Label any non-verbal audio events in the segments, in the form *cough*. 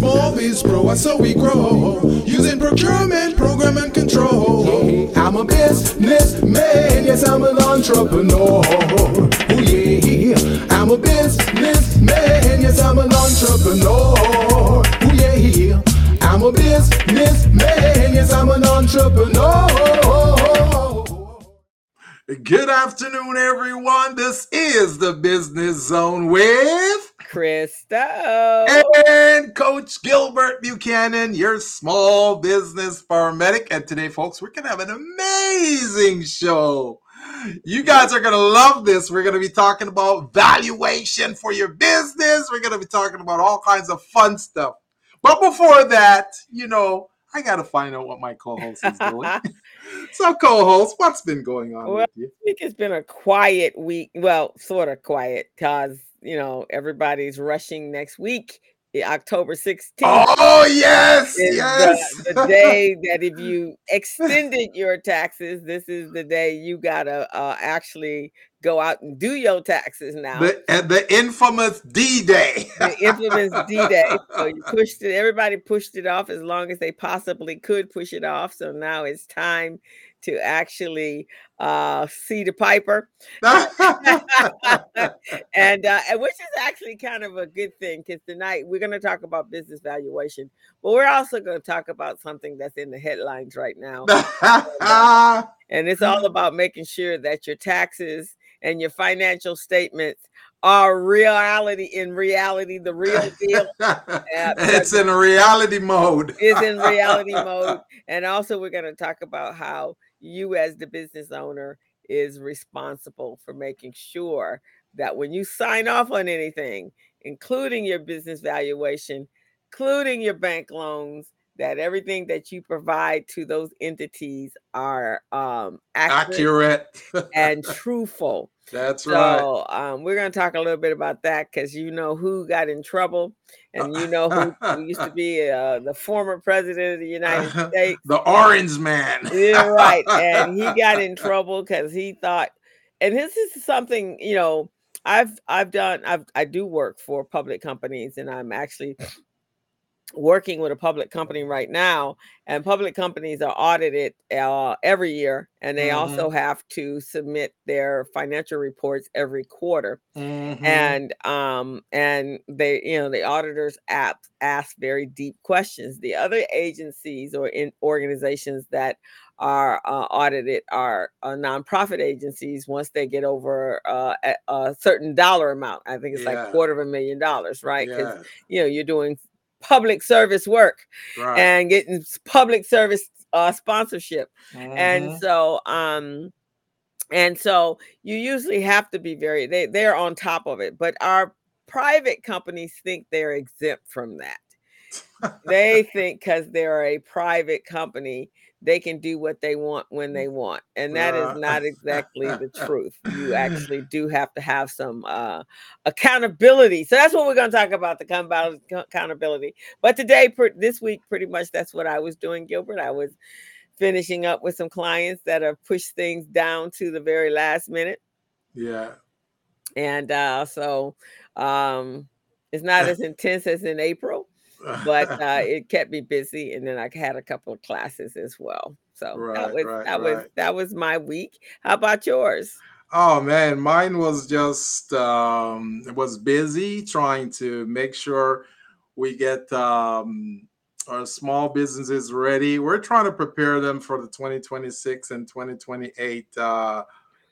small biz pro, and so we grow. Using procurement, program, and control. I'm a businessman, yes, I'm an entrepreneur. Oh, yeah. I'm a businessman, yes, I'm an entrepreneur. Oh, yeah. I'm a businessman, yes, I'm an entrepreneur. Good afternoon, everyone. This is the Business Zone with Christo and Coach Gilbert Buchanan, your small business paramedic. And today, folks, we're going to have an amazing show. You guys are going to love this. We're going to be talking about valuation for your business. We're going to be talking about all kinds of fun stuff. But before that, you know, I got to find out what my co host is doing. *laughs* so, co host, what's been going on well, with you? I think it's been a quiet week. Well, sort of quiet because, you know, everybody's rushing next week. October 16th. Oh, yes, yes. The, the, day *laughs* that if you extended your taxes, this is the day you got to uh, actually go out and do your taxes now. The, the infamous D Day. the infamous D Day. So you pushed it, everybody pushed it off as long as they possibly could push it off. So now it's time to actually uh, see the piper, *laughs* *laughs* and uh, which is actually kind of a good thing because tonight we're going to talk about business valuation, but we're also going to talk about something that's in the headlines right now, *laughs* and it's all about making sure that your taxes and your financial statements are reality in reality the real deal. Uh, it's in reality mode. It's in reality mode. And also we're going to talk about how you as the business owner is responsible for making sure that when you sign off on anything including your business valuation including your bank loans that everything that you provide to those entities are um, accurate, accurate. and *laughs* truthful. That's so, right. Um, we're going to talk a little bit about that because you know who got in trouble, and you know who, *laughs* who used to be uh, the former president of the United *laughs* States, the Orange Man. yeah, right. And he got in trouble because he thought, and this is something you know. I've I've done I've I do work for public companies and I'm actually working with a public company right now and public companies are audited uh, every year and they mm-hmm. also have to submit their financial reports every quarter mm-hmm. and um and they you know the auditors ask ask very deep questions the other agencies or in organizations that are uh, audited are uh, nonprofit agencies once they get over uh, a, a, certain dollar amount. I think it's yeah. like quarter of a million dollars, right? Because yeah. you know you're doing public service work right. and getting public service uh, sponsorship. Mm-hmm. And so, um, and so you usually have to be very they they're on top of it. But our private companies think they're exempt from that. They think because they're a private company they can do what they want when they want and that is not exactly the *laughs* truth you actually do have to have some uh, accountability so that's what we're going to talk about the accountability but today this week pretty much that's what i was doing gilbert i was finishing up with some clients that have pushed things down to the very last minute. Yeah. And uh, so um, it's not *laughs* as intense as in april but *laughs* uh, it kept me busy, and then I had a couple of classes as well. So right, that was right, that right. was that was my week. How about yours? Oh man, mine was just um, it was busy trying to make sure we get um, our small businesses ready. We're trying to prepare them for the 2026 and 2028 uh,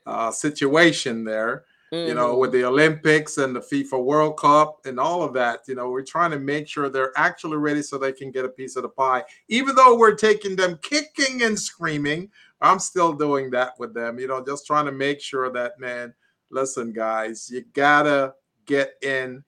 uh, situation there mm-hmm. you know, with mm-hmm. the Olympics and the FIFA World Cup and all of that. You know, we're trying to make sure they're actually ready so they can get a piece of the pie. Even though we're taking them kicking and screaming, I'm still doing that with them. You know, just trying to make sure that, man, listen, guys, you gotta get in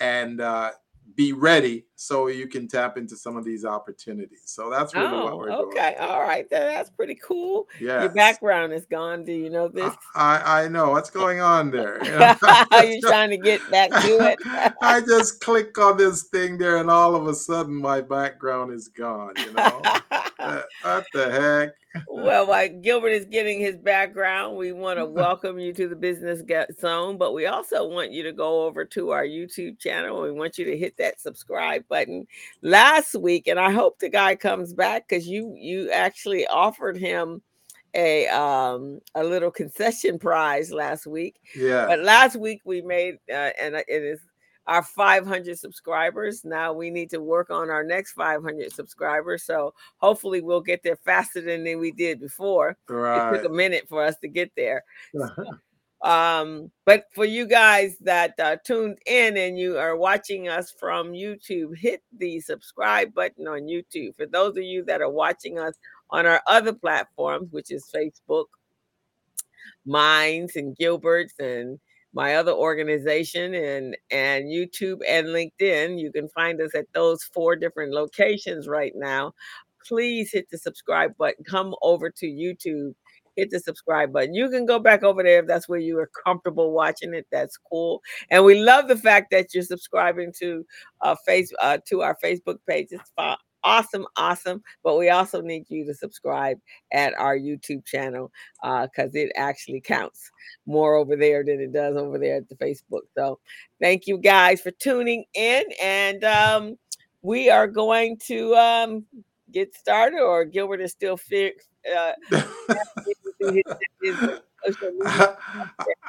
and uh, be ready so you can tap into some of these opportunities. So that's really oh, what we're okay. doing. Okay, all right, that's pretty cool. Yeah, your background is gone. Do you know this? I I know what's going on there. *laughs* Are you *laughs* trying to get back to it? I just click on this thing there, and all of a sudden my background is gone. You know, uh, *laughs* what the heck? well, while Gilbert is getting his background, we want to welcome you to the Business Zone, but we also want you to go over to our YouTube channel. We want you to hit that subscribe button last week, and I hope the guy comes back because you you actually offered him a um a little concession prize last week. Yeah. But last week we made uh, and it is our 500 subscribers. Now we need to work on our next 500 subscribers. So hopefully we'll get there faster than we did before. Right. It took a minute for us to get there. *laughs* um, but for you guys that uh, tuned in and you are watching us from YouTube, hit the subscribe button on YouTube. For those of you that are watching us on our other platforms, which is Facebook, Minds, and Gilbert's, and my other organization and and YouTube and LinkedIn. You can find us at those four different locations right now. Please hit the subscribe button. Come over to YouTube. Hit the subscribe button. You can go back over there if that's where you are comfortable watching it. That's cool. And we love the fact that you're subscribing to uh, face uh, to our Facebook page. It's awesome, awesome. But we also need you to subscribe at our YouTube channel because uh, it actually counts more over there than it does over there at the Facebook. So thank you guys for tuning in. And um, we are going to um, get started, or Gilbert is still fixed. Uh, *laughs*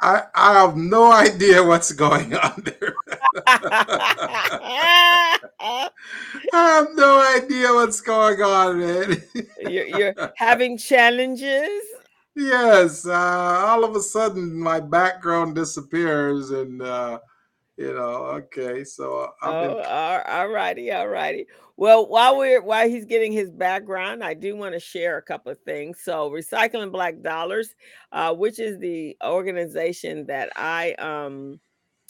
I, I have no idea what's going on there. *laughs* I have no idea what's going on, man. you're, you're having challenges. Yes, uh, all of a sudden my background disappears, and uh, you know, okay, so I've oh, been... all righty, all righty. Well, while we're while he's getting his background, I do want to share a couple of things. So, Recycling Black Dollars, uh, which is the organization that I um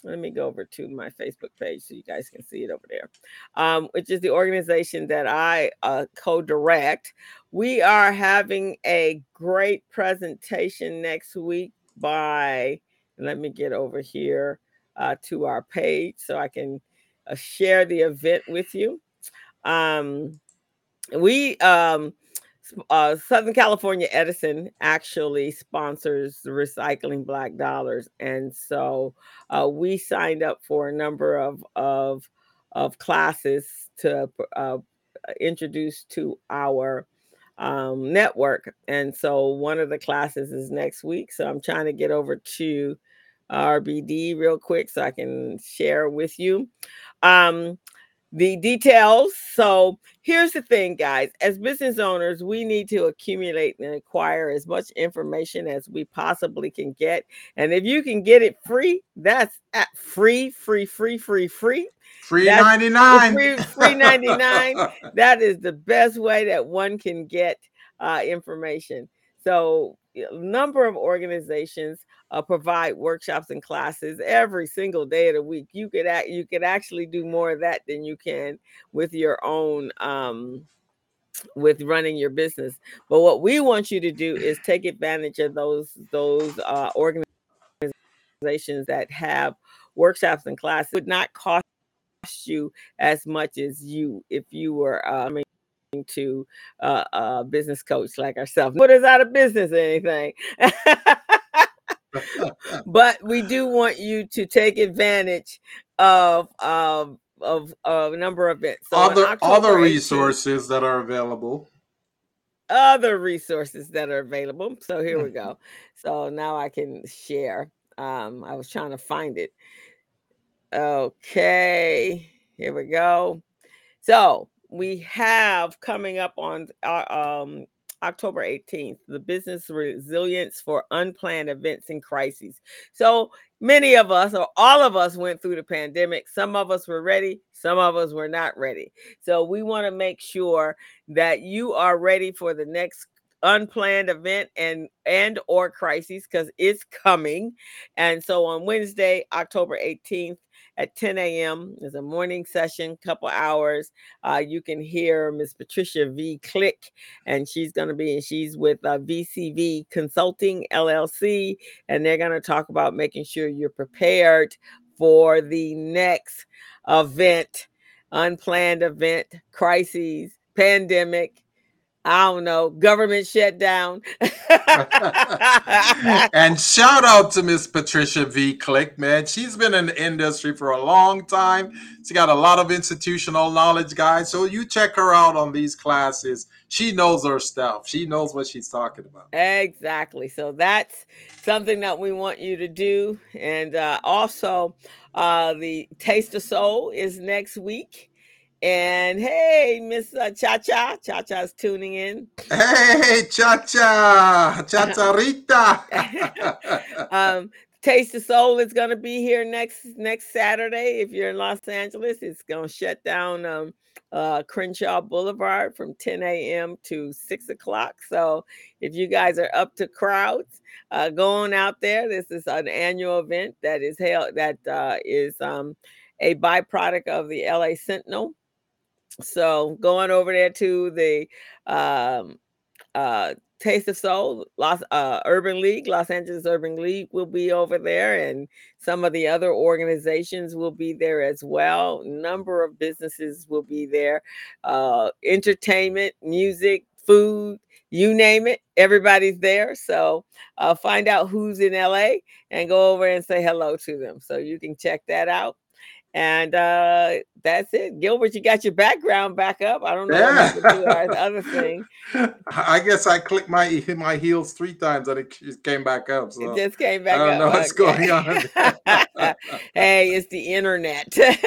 let me go over to my Facebook page so you guys can see it over there, um, which is the organization that I uh, co direct. We are having a great presentation next week by, let me get over here uh, to our page so I can uh, share the event with you. Um, we, um, uh, Southern California Edison actually sponsors the Recycling Black Dollars, and so uh, we signed up for a number of of of classes to uh, introduce to our um, network. And so one of the classes is next week. So I'm trying to get over to RBD real quick so I can share with you. Um, the details. So here's the thing, guys. As business owners, we need to accumulate and acquire as much information as we possibly can get. And if you can get it free, that's at free, free, free, free, free. Free 99. Free, free 99. *laughs* that is the best way that one can get uh, information. So, a number of organizations uh, provide workshops and classes every single day of the week. You could act, you could actually do more of that than you can with your own um, with running your business. But what we want you to do is take advantage of those those uh, organizations that have workshops and classes. It would not cost you as much as you if you were uh, to uh, a business coach like ourselves. Put us out of business or anything. *laughs* but we do want you to take advantage of um of, a number of it. So other other resources 18th, that are available. Other resources that are available. So here we *laughs* go. So now I can share. Um, I was trying to find it. Okay, here we go. So we have coming up on our um October 18th, the business resilience for unplanned events and crises. So many of us, or all of us, went through the pandemic. Some of us were ready, some of us were not ready. So we want to make sure that you are ready for the next unplanned event and and or crises because it's coming and so on wednesday october 18th at 10 a.m. There's a morning session, couple hours. Uh, you can hear Miss Patricia V. Click, and she's going to be, and she's with uh, VCV Consulting LLC, and they're going to talk about making sure you're prepared for the next event, unplanned event, crises, pandemic, I don't know, government shutdown. *laughs* and shout out to Miss Patricia V. Click, man. She's been in the industry for a long time. She got a lot of institutional knowledge, guys. So you check her out on these classes. She knows her stuff. She knows what she's talking about. Exactly. So that's something that we want you to do. And uh, also, uh, the Taste of Soul is next week. And hey, Miss uh, Cha Cha, Cha Cha's tuning in. Hey, Cha Cha, Chacharita. *laughs* *laughs* um, Taste of Soul is going to be here next next Saturday. If you're in Los Angeles, it's going to shut down um, uh, Crenshaw Boulevard from 10 a.m. to 6 o'clock. So if you guys are up to crowds, uh, going out there. This is an annual event that is held that uh, is um, a byproduct of the LA Sentinel so going over there to the um, uh, Taste of Soul, Los uh, Urban League, Los Angeles Urban League will be over there, and some of the other organizations will be there as well. Number of businesses will be there. Uh, entertainment, music, food, you name it, everybody's there. So uh, find out who's in LA and go over and say hello to them. So you can check that out. And uh, that's it. Gilbert, you got your background back up. I don't know yeah. do the other *laughs* thing. I guess I clicked my my heels three times and it just came back up. So it just came back I don't up. know what's going on. *laughs* hey, it's the internet. *laughs* the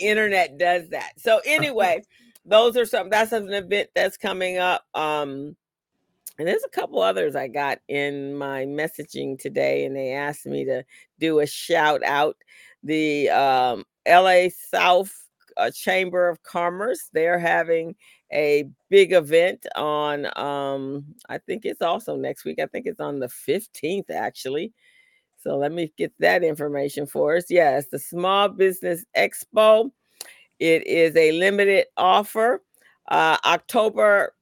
internet does that. So anyway, those are some that's an event that's coming up. Um and there's a couple others I got in my messaging today, and they asked me to do a shout out. The um, LA South uh, Chamber of Commerce, they're having a big event on, um, I think it's also next week. I think it's on the 15th, actually. So let me get that information for us. Yes, the Small Business Expo. It is a limited offer. Uh, October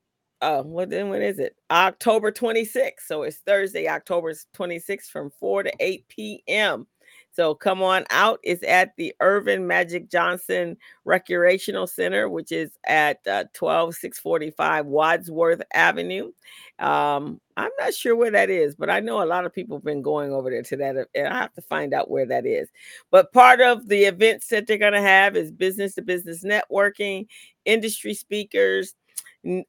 uh what then when is it? October 26th so it's thursday october 26th from 4 to 8 p.m so come on out it's at the earvin magic johnson recreational center which is at uh, 12645 wadsworth avenue. Um i'm not sure where that is but i know a lot of people have been going over there to that and i have to find out where that is. But part of the events that they're going to have is business to business networking industry speakers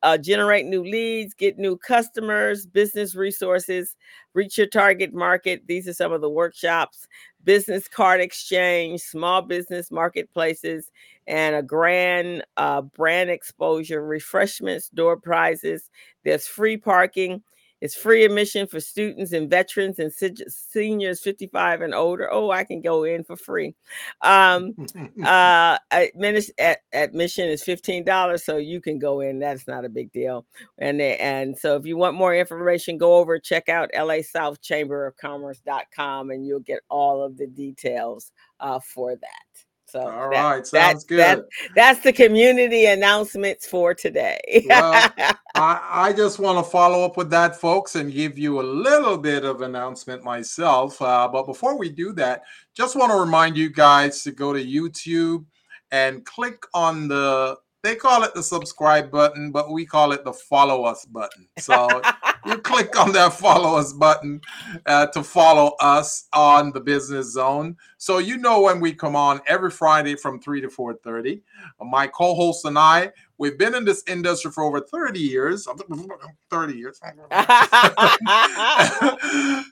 uh, generate new leads, get new customers, business resources, reach your target market. These are some of the workshops business card exchange, small business marketplaces, and a grand uh, brand exposure, refreshments, door prizes. There's free parking it's free admission for students and veterans and seniors 55 and older. Oh, I can go in for free. Um, *laughs* uh, admission is $15, so you can go in. That's not a big deal. And, and so if you want more information, go over, check out LA South Chamber of Commerce.com and you'll get all of the details uh, for that. So all that, right, sounds that, good. That, that's the community announcements for today. well, *laughs* I, I just want to follow up with that, folks, and give you a little bit of announcement myself. Uh, but before we do that, just want to remind you guys to go to YouTube and click on the they call it the subscribe button, but we call it the follow us button. So *laughs* you click on that follow us button uh, to follow us on the business zone. So you know when we come on every Friday from 3 to 4:30. My co-host and I We've been in this industry for over 30 years. *laughs* 30 years. *laughs*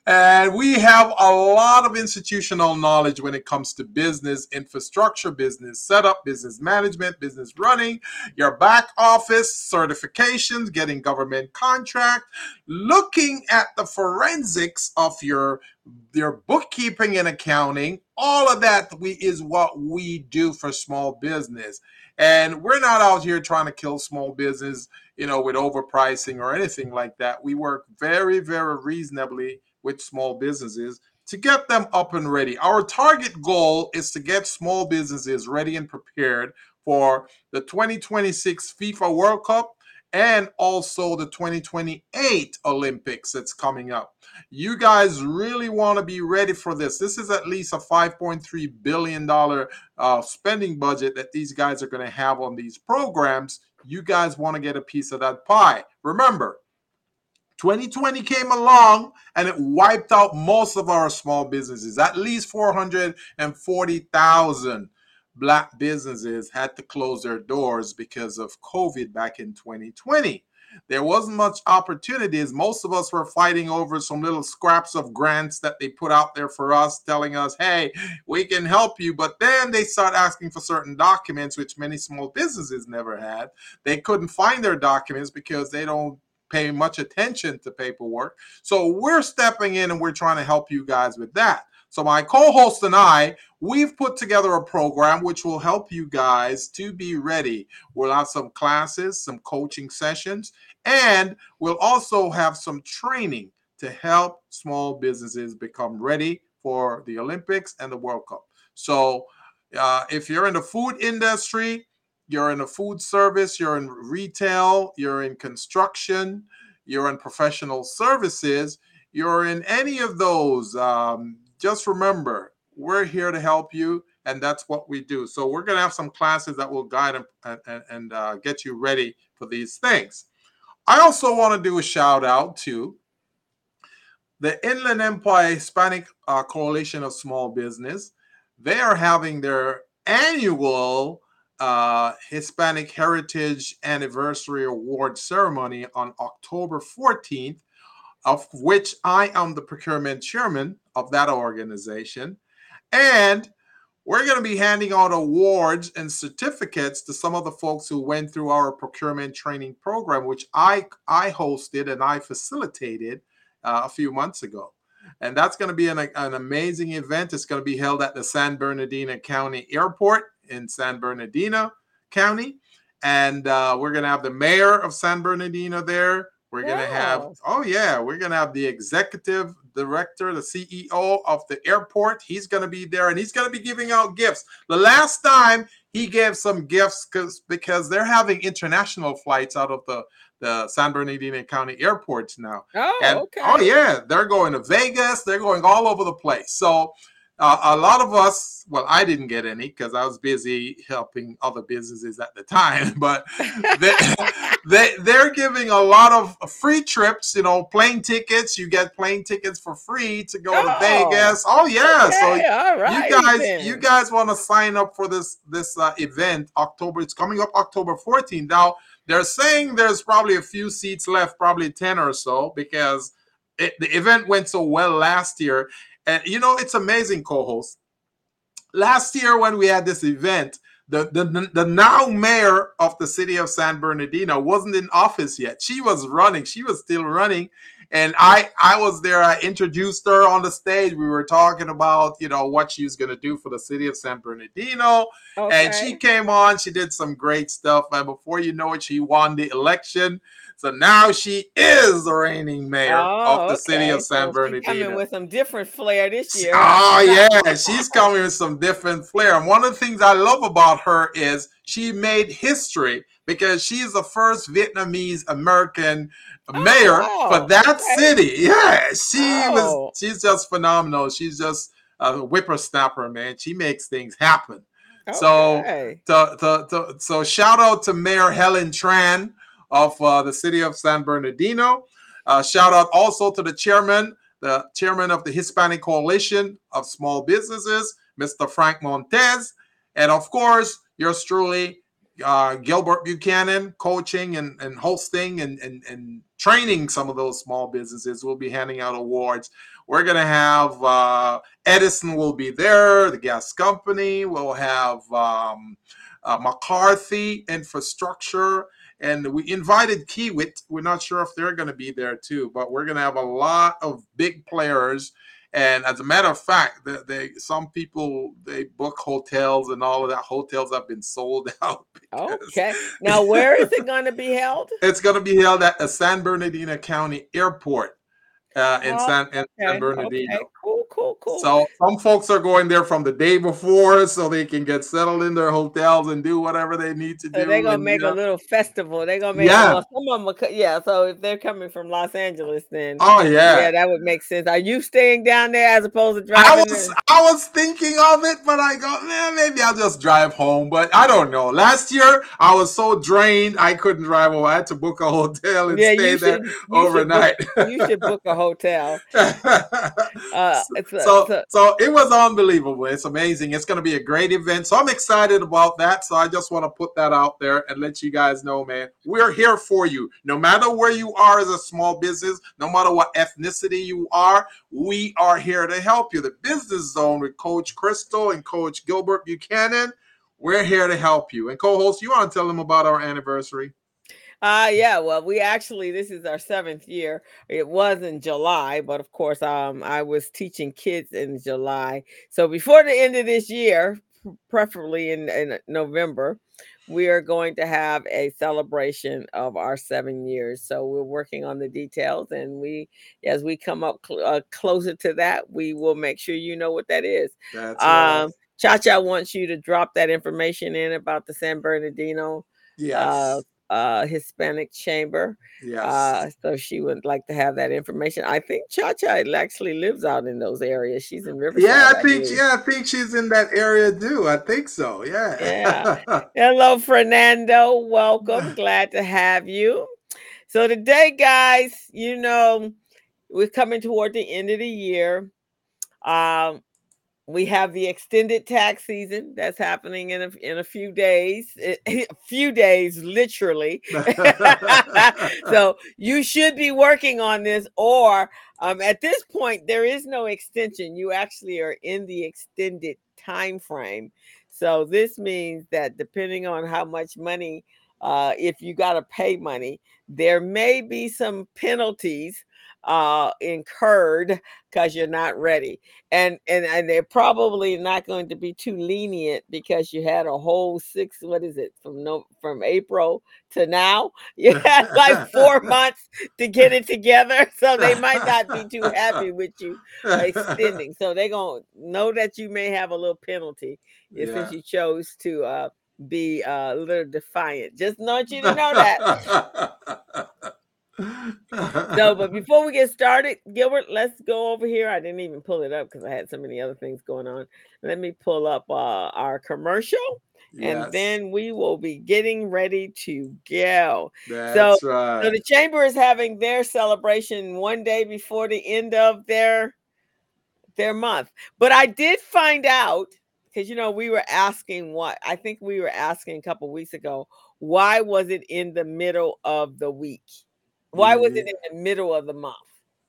and we have a lot of institutional knowledge when it comes to business infrastructure, business setup, business management, business running, your back office, certifications, getting government contract, looking at the forensics of your your bookkeeping and accounting. All of that we, is what we do for small business. And we're not out here trying to kill small business, you know, with overpricing or anything like that. We work very, very reasonably with small businesses to get them up and ready. Our target goal is to get small businesses ready and prepared for the 2026 FIFA World Cup and also the 2028 Olympics that's coming up. You guys really want to be ready for this. This is at least a $5.3 billion uh, spending budget that these guys are going to have on these programs. you guys want to get a piece of that pie. Remember, 2020 came along and it wiped out most of our small businesses. At least 440,000 black businesses had to close their doors because of COVID back in 2020. There wasn't much opportunities. Most of us were fighting over some little scraps of grants that they put out there for us, telling us, hey, we can help you. But then they start asking for certain documents, which many small businesses never had. They couldn't find their documents because they don't pay much attention to paperwork. So we're stepping in and we're trying to help you guys with that. So my co-host and I, we've put together a program which will help you guys to be ready. We'll have some classes, some coaching sessions, and we'll also have some training to help small businesses become ready for the Olympics and the World Cup. So uh, if you're in the food industry, you're in the food service, you're in retail, you're in construction, you're in professional services, you're in any of those um, just remember, we're here to help you, and that's what we do. So we're going to have some classes that will guide and, and, and uh, get you ready for these things. I also want to do a shout out to the Inland Empire Hispanic uh, Coalition of Small Business. They are having their annual uh, Hispanic Heritage Anniversary Award ceremony on October 14th of which I am the procurement chairman of that organization. And we're going to be handing out awards and certificates to some of the folks who went through our procurement training program, which I, I hosted and I facilitated uh, a few months ago. And that's going to be an, an amazing event. It's going to be held at the San Bernardino County Airport in San Bernardino County. And uh, we're going to have the mayor of San Bernardino there. We're going to have, oh, yeah, we're going to have the executive director, the CEO of the airport. He's going to be there and he's going to be giving out gifts. The last time he gave some gifts because because they're having international flights out of the, the San Bernardino County airports now. Oh, and, okay. Oh, yeah, they're going to Vegas, they're going all over the place. So, uh, a lot of us, well, I didn't get any because I was busy helping other businesses at the time, *laughs* but they, *laughs* they, they're giving a lot of free trips, you know, plane tickets. You get plane tickets for free to go Oh, to Vegas. Oh, yeah. So, Okay, all right. you guys then. you guys want to sign up for this this uh, event october it's coming up october 14th now they're saying there's probably a few seats left probably 10 or so because it, the event went so well last year and you know it's amazing co-host last year when we had this event the, the, the now mayor of the city of San Bernardino wasn't in office yet. She was running. She was still running. And I I was there. I introduced her on the stage. We were talking about, you know, what she was going to do for the city of San Bernardino. And she came on. She did some great stuff. And before you know it, she won the election. So now she is the reigning mayor of oh, the city Oh, of San So Bernardino. Coming with some different flair this year. Oh *laughs* yeah, she's coming with some different flair. And one of the things I love about her is she made history because she is the first Vietnamese American mayor oh, wow. for that Okay. city. Yeah, she Oh. was. She's just phenomenal. She's just a whippersnapper, man. She makes things happen. So- Okay. To, to, to, so shout out to Mayor Helen Tran of uh, the city of San Bernardino. Uh, shout out also to the chairman, the chairman of the Hispanic Coalition of Small Businesses, Mr. Frank Montez, and of course yours truly, uh, Gilbert Buchanan, coaching and, and hosting and, and, and training some of those small businesses. We'll be handing out awards. We're gonna have uh, Edison will be there, the gas company. We'll have um, uh, McCarthy Infrastructure, and we invited Kiewit. We're not sure if they're going to be there too, but we're going to have a lot of big players. And as a matter of fact, they, they some people they book hotels and all of that. Hotels have been sold *laughs* out. Okay. Now, where is it going to be held? *laughs* It's going to be held at the San Bernardino County Airport uh, in Oh, San in Okay. San Bernardino. Okay. Cool. Cool, cool. So some folks are going there from the day before so they can get settled in their hotels and do whatever they need to So do. they're gonna and, make you a little festival. They're gonna make Yeah. some of them. Are, yeah. So if they're coming from Los Angeles, then Oh yeah. yeah. that would make sense. Are you staying down there as opposed to I driving? was there? I was thinking of it, but I go, man, maybe I'll just drive home. But I don't know. Last year I was so drained I couldn't drive home. I had to book a *laughs* hotel and Yeah, stay you there should. You should, overnight. book, you should book a hotel. *laughs* Uh, so, it's so, so- so it was unbelievable. It's amazing. It's going to be a great event. So I'm excited about that. So I just want to put that out there and let you guys know, man, we're here for you. No matter where you are as a small business, no matter what ethnicity you are, we are here to help you. The Business Zone with Coach Crystal and Coach Gilbert Buchanan. We're here to help you. And co-host, you want to tell them about our anniversary? Uh yeah, well, we actually this is our seventh year. It was in July, but of course, um, I was teaching kids in July. So before the end of this year, preferably in, in November, we are going to have a celebration of our seven years. So we're working on the details, and we, as we come up cl- uh, closer to that, we will make sure you know what that is. That's right. Um, Cha Cha wants you to drop that information in about the San Bernardino yes. uh Hispanic Chamber. yes. Uh so she would like to have that information. I think Cha Cha actually lives out in those areas. She's in Riverside. Yeah, I think yeah, I think she's in that area too. I think so. Yeah. Yeah. *laughs* Hello, Fernando. Welcome. *laughs* Glad to have you. So today, guys, you know, we're coming toward the end of the year. Um, we have the extended tax season that's happening in a, in a few days. *laughs* a few days, literally. *laughs* *laughs* so you should be working on this or um, at this point there is no extension you actually are in the extended time frame so this means that depending on how much money uh, if you got to pay money there may be some penalties uh, incurred because you're not ready and, and and they're probably not going to be too lenient because you had a whole six what is it from no from april to now? *laughs* You had like four *laughs* months to get it together so they might not be too happy *laughs* with you extending so they're gonna know that you may have a little penalty Yeah. since you chose to uh be uh, a little defiant. Just want you to know that no, but *laughs* before we get started, Gilbert, let's go over here. I didn't even pull it up because I had so many other things going on. Let me pull up uh, our commercial, Yes, and then we will be getting ready to go. that's right. So the chamber is having their celebration one day before the end of their their month. But I did find out because you know we were asking what I think we were asking a couple weeks ago. Why was it in the middle of the week? Why was it in the middle of the month?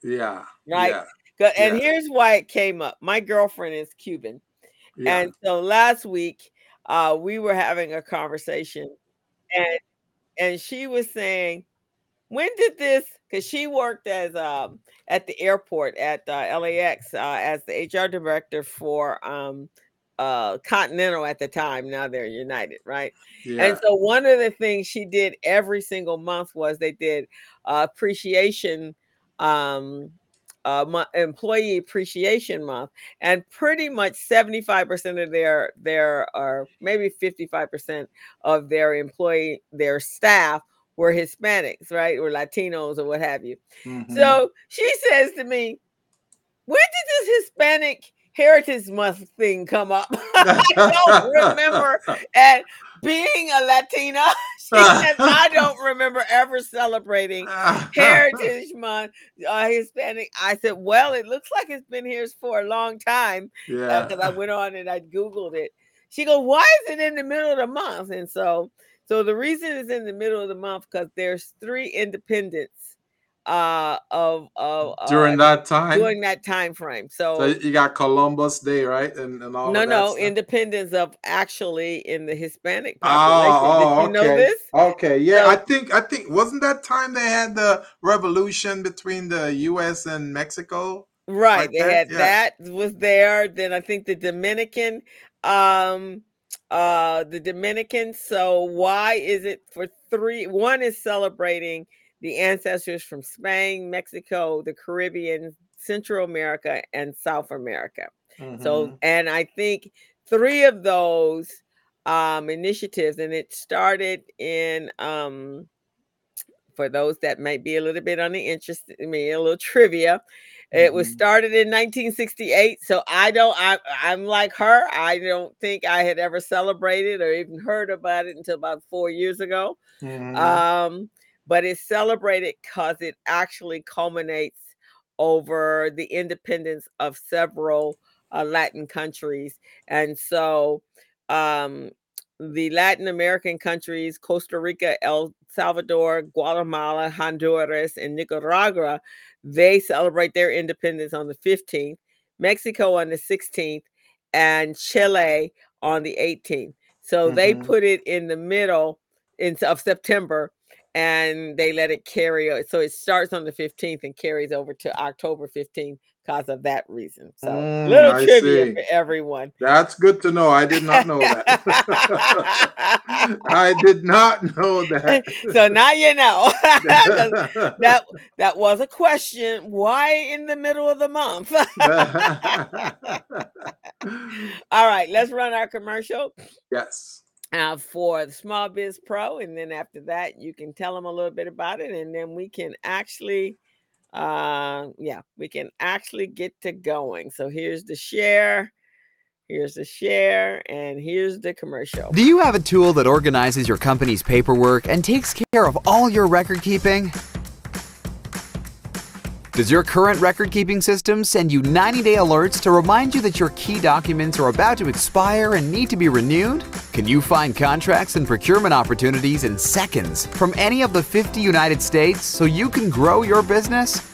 yeah. Right. Yeah. And Yeah. here's why it came up. My girlfriend is Cuban. yeah. And so last week, uh, we were having a conversation, and and she was saying, "When did this?" Because she worked as um at the airport at uh, LAX uh, as the HR director for um uh Continental at the time. Now they're United, right? yeah. And so one of the things she did every single month was they did uh, appreciation um uh, employee appreciation month and pretty much 75% of their their or maybe 55% of their employee their staff were hispanics right or latinos or what have you Mhm. so she says to me when did this hispanic heritage month thing come up *laughs* i don't remember *laughs* and being a latina *laughs* she says i don't remember ever celebrating Heritage Month, uh, Hispanic. I said, well, it looks like it's been here for a long time yeah. because I went on and I googled it. She goes, why is it in the middle of the month? And so, so the reason it's in the middle of the month because there's three independents uh, of of uh, during that time. during that time frame. So, so you got Columbus Day, right? And, and all no, no, stuff? independence of actually in the Hispanic population. Oh, oh, Did you know okay. this? Okay, yeah, So- I think I think wasn't that time they had the revolution between the U.S. and Mexico? Right. like they that, had yeah. that was there. Then I think the Dominican, um, uh, the Dominican. So why is it for three? One is celebrating the ancestors from Spain, Mexico, the Caribbean, Central America, and South America. Mhm. So, and I think three of those um, initiatives, and it started in, um, for those that might be a little bit on the interest, I mean, a little trivia. It was Mhm. started in 1968. So I don't, I, I'm like her. I don't think I had ever celebrated or even heard about it until about four years ago. Mhm. Um, but it's celebrated because it actually culminates over the independence of several uh, Latin countries. And so um, the Latin American countries, Costa Rica, El Salvador, Guatemala, Honduras, and Nicaragua, they celebrate their independence on the 15th, Mexico on the 16th, and Chile on the 18th. So they Mhm. put it in the middle in, of September and they let it carry. o- So it starts on the 15th and carries over to October 15th because of that reason. So Mm, little I trivia see. for everyone. That's good to know. I did not know that. *laughs* I did not know that. *laughs* so now you know. *laughs* that that was a question. Why in the middle of the month? All right, let's run our commercial yes. Uh, for the Small Biz Pro, and then after that, you can tell them a little bit about it, and then we can actually, uh, yeah, we can actually get to going. So here's the share, here's the share, and here's the commercial. Do you have a tool that organizes your company's paperwork and takes care of all your record keeping? Does your current record keeping system send you 90 day alerts to remind you that your key documents are about to expire and need to be renewed? Can you find contracts and procurement opportunities in seconds from any of the 50 United States so you can grow your business?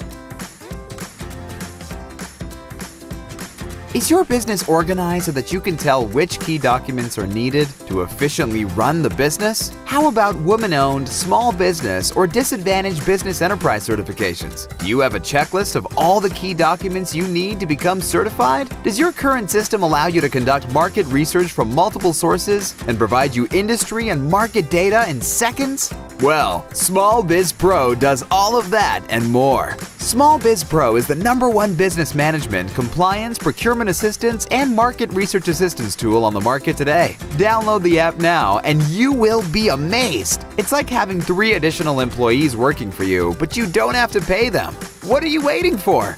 Is your business organized so that you can tell which key documents are needed to efficiently run the business? How about woman owned, small business, or disadvantaged business enterprise certifications? Do you have a checklist of all the key documents you need to become certified? Does your current system allow you to conduct market research from multiple sources and provide you industry and market data in seconds? Well, Small Biz Pro does all of that and more. Small Biz Pro is the number one business management, compliance, procurement assistance, and market research assistance tool on the market today. Download the app now and you will be amazed. It's like having three additional employees working for you, but you don't have to pay them. What are you waiting for?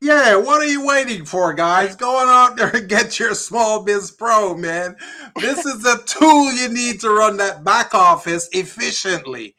Yeah, what are you waiting for, guys? Go on out there and get your Small Biz Pro, man. This is a tool you need to run that back office efficiently.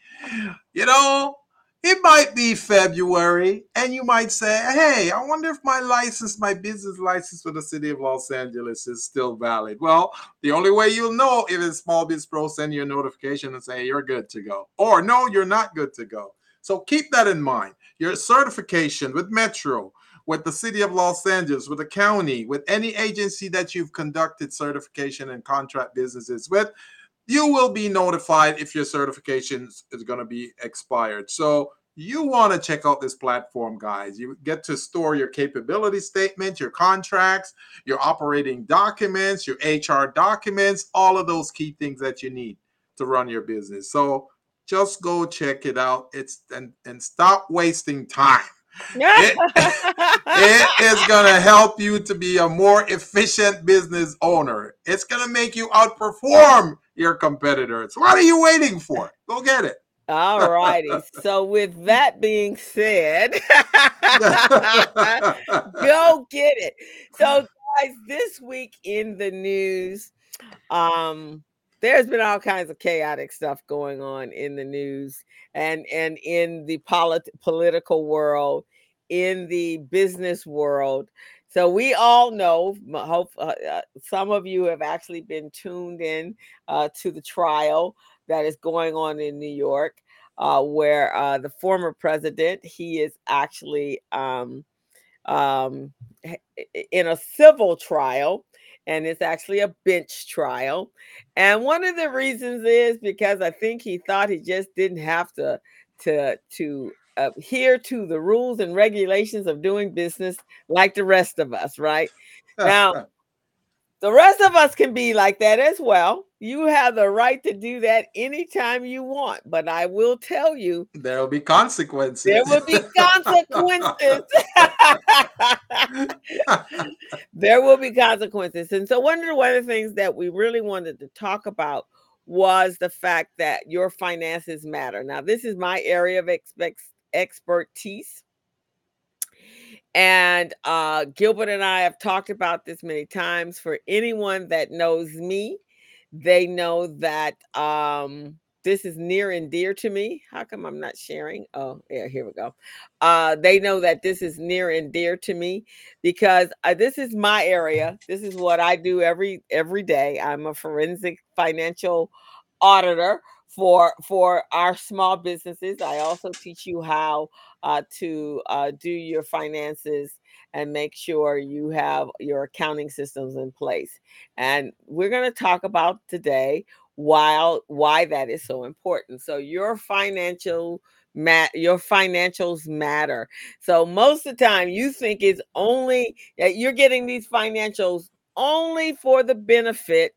You know, it might be February, and you might say, Hey, I wonder if my license, my business license for the city of Los Angeles is still valid. Well, the only way you'll know if it's Small Biz Pro send you a notification and say you're good to go, or no, you're not good to go. So keep that in mind. Your certification with Metro, with the city of Los Angeles, with the county, with any agency that you've conducted certification and contract businesses with, you will be notified if your certification is going to be expired. So you want to check out this platform, guys. You get to store your capability statement, your contracts, your operating documents, your HR documents, all of those key things that you need to run your business. So just go check it out. It's and and stop wasting time it *laughs* is going to help you to be a more efficient business owner. It's going to make you outperform your competitors. What are you waiting for? Go get it. All righty. *laughs* So, with that being said, *laughs* go get it. So, guys, this week in the news, um, there's been all kinds of chaotic stuff going on in the news and and in the polit- political world, in the business world. So we all know. Hope uh, uh, some of you have actually been tuned in uh, to the trial that is going on in New York, uh, where uh, the former president he is actually um, um, in a civil trial and it's actually a bench trial. And one of the reasons is because I think he thought he just didn't have to to to Uh, adhere to the rules and regulations of doing business like the rest of us, right? Now, *laughs* the rest of us can be like that as well. You have the right to do that anytime you want, but I will tell you there will be consequences. There will be consequences. *laughs* there will be consequences. And so, one of the, one of the things that we really wanted to talk about was the fact that your finances matter. Now, this is my area of expect, expertise. And uh, Gilbert and I have talked about this many times. For anyone that knows me, they know that um, this is near and dear to me. How come I'm not sharing? Oh, yeah, here we go. Uh, they know that this is near and dear to me because uh, this is my area. This is what I do every every day. I'm a forensic financial auditor for for our small businesses. I also teach you how uh, to uh, do your finances and make sure you have your accounting systems in place. And we're going to talk about today why why that is so important. So your financial mat your financials matter. So most of the time you think it's only that you're getting these financials only for the benefit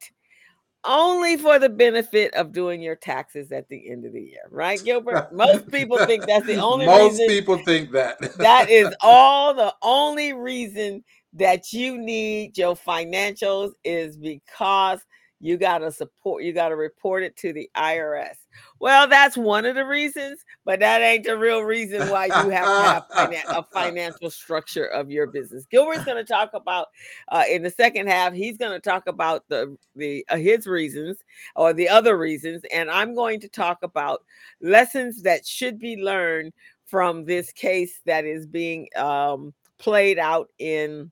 only for the benefit of doing your taxes at the end of the year, right, Gilbert? Most people think that's the only Most reason. people think that. that is *laughs* all the only reason that you need your financials is because you got to support you got to report it to the IRS. Well, that's one of the reasons, but that ain't the real reason why you have to have a financial structure of your business. Gilbert's going to talk about uh, in the second half. He's going to talk about the the uh, his reasons or the other reasons, and I'm going to talk about lessons that should be learned from this case that is being um, played out in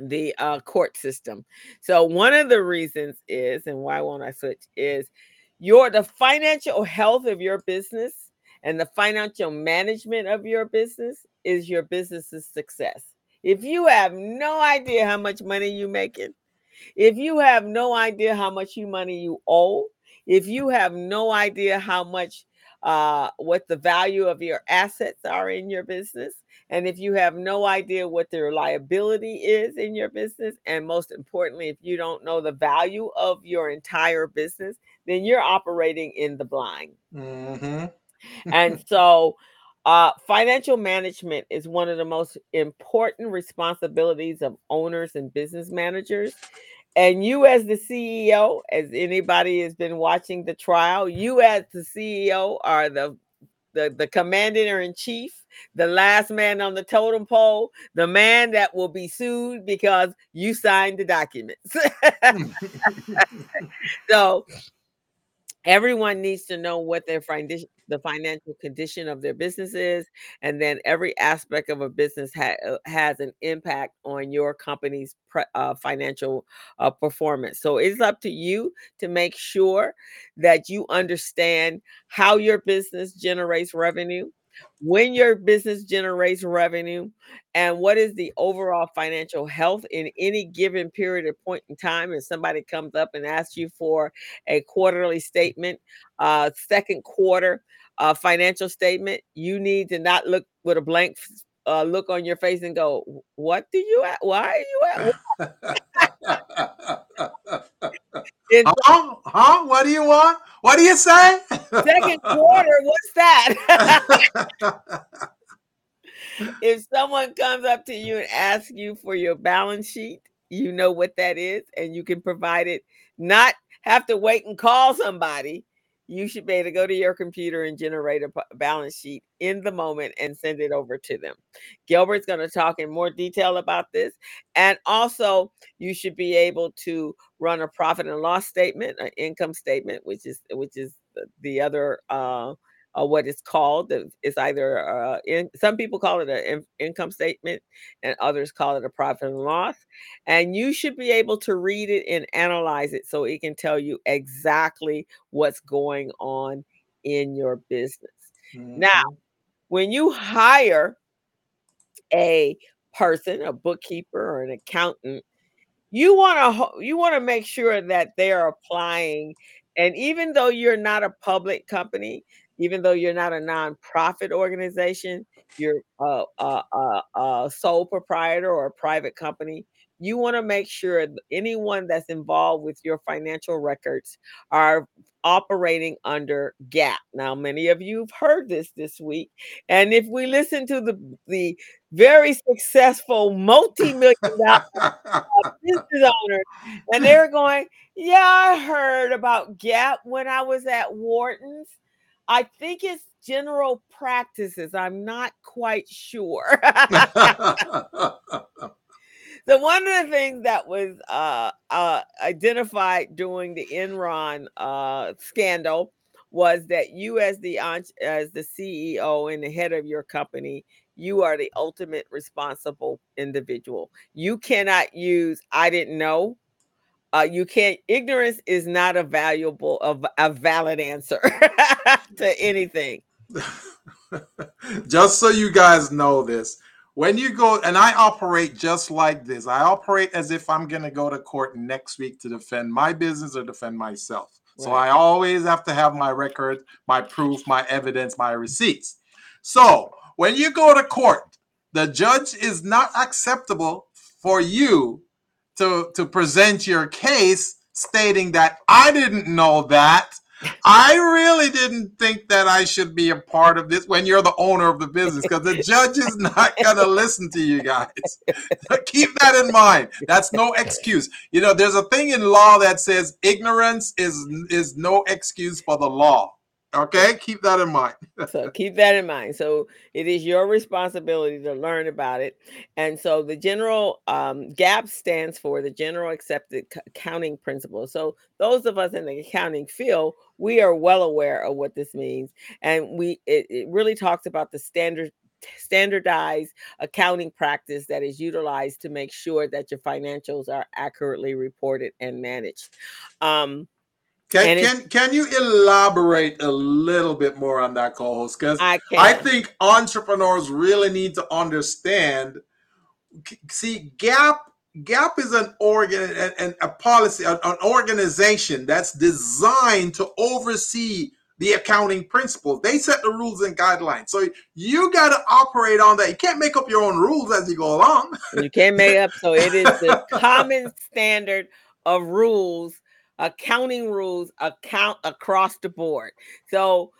the uh, court system. So one of the reasons is, and why won't I switch, is your the financial health of your business and the financial management of your business is your business's success. If you have no idea how much money you're making, if you have no idea how much you money you owe, if you have no idea how much uh, what the value of your assets are in your business, and if you have no idea what their liability is in your business, and most importantly, if you don't know the value of your entire business, then you're operating in the blind. Mm-hmm. and *laughs* so, uh, financial management is one of the most important responsibilities of owners and business managers. And you, as the CEO, as anybody has been watching the trial, you, as the CEO, are the the, the commander in chief, the last man on the totem pole, the man that will be sued because you signed the documents. *laughs* Hmm. so everyone needs to know what their the financial condition of their business is and then every aspect of a business ha- uh, has an impact on your company's pre- uh, financial uh, performance. So it's up to you to make sure that you understand how your business generates revenue when your business generates revenue and what is the overall financial health in any given period of point in time if somebody comes up and asks you for a quarterly statement uh second quarter uh financial statement you need to not look with a blank uh, look on your face and go what do you at why are you *laughs* *laughs* *laughs* at huh? huh? What do you want? What do you say? Second *laughs* quarter, what's that? *laughs* if someone comes up to you and asks you for your balance sheet, you know what that is, and you can provide it, not have to wait and call somebody you should be able to go to your computer and generate a balance sheet in the moment and send it over to them. Gilbert's going to talk in more detail about this. And also, you should be able to run a profit and loss statement, an income statement, which is which is the other uh, uh, what it's called. It's either uh, in, some people call it an in, income statement, and others call it a profit and loss. And you should be able to read it and analyze it so it can tell you exactly what's going on in your business. Mm-hmm. Now, when you hire a person, a bookkeeper or an accountant, you want to you want to make sure that they're applying and even though you're not a public company even though you're not a nonprofit organization, you're a, a, a, a sole proprietor or a private company, you want to make sure anyone that's involved with your financial records are operating under GAAP. Now, many of you have heard this this week, and if we listen to the the very successful multi-million dollar *laughs* business owners, and they're going, "Yeah, I heard about GAAP when I was at Wharton's. I think it's general practices. I'm not quite sure." *laughs* So one of the things that was uh, uh, identified during the Enron uh, scandal was that you, as the as the CEO and the head of your company, you are the ultimate responsible individual. You cannot use "I didn't know." Uh, you can't. Ignorance is not a valuable, a, a valid answer *laughs* to anything. *laughs* Just so you guys know this, when you go and I operate just like this, I operate as if I'm going to go to court next week to defend my business or defend myself. Right. So I always have to have my record, my proof, my evidence, my receipts. So when you go to court, the judge is not acceptable for you to, to present your case stating that I didn't know that I really didn't think that I should be a part of this when you're the owner of the business because the judge is not going to listen to you guys. Keep that in mind. That's no excuse. You know, there's a thing in law that says ignorance is is no excuse for the law. Okay, keep that in mind. so keep that in mind. So it is your responsibility to learn about it. And so the general um, GAAP stands for the General Accepted Accounting Principle. So those of us in the accounting field, we are well aware of what this means, and we it, it really talks about the standard standardized accounting practice that is utilized to make sure that your financials are accurately reported and managed. Um, can can can you elaborate a little bit more on that, co-host? Because I, I think entrepreneurs really need to understand. See, GAAP GAAP is an organ and a policy, an, an organization that's designed to oversee the accounting principles. They set the rules and guidelines. So you got to operate on that. You can't make up your own rules as you go along. you can't make up. So it is the *laughs* common standard of rules accounting rules account across the board. So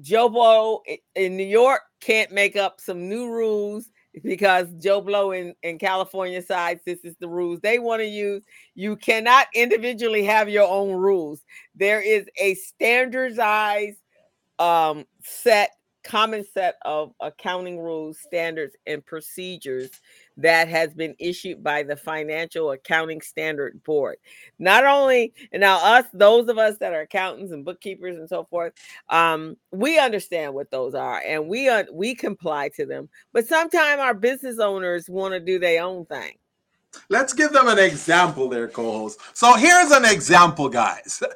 Joe Blow in New York can't make up some new rules because Joe Blow in, in California sides, this is the rules they want to use. You cannot individually have your own rules. There is a standardized um, set common set of accounting rules, standards, and procedures that has been issued by the Financial Accounting Standard Board. Not only now us, those of us that are accountants and bookkeepers and so forth, um, we understand what those are and we uh, we comply to them. But sometimes our business owners want to do their own thing. Let's give them an example there, co-host. So here's an example, guys. *laughs*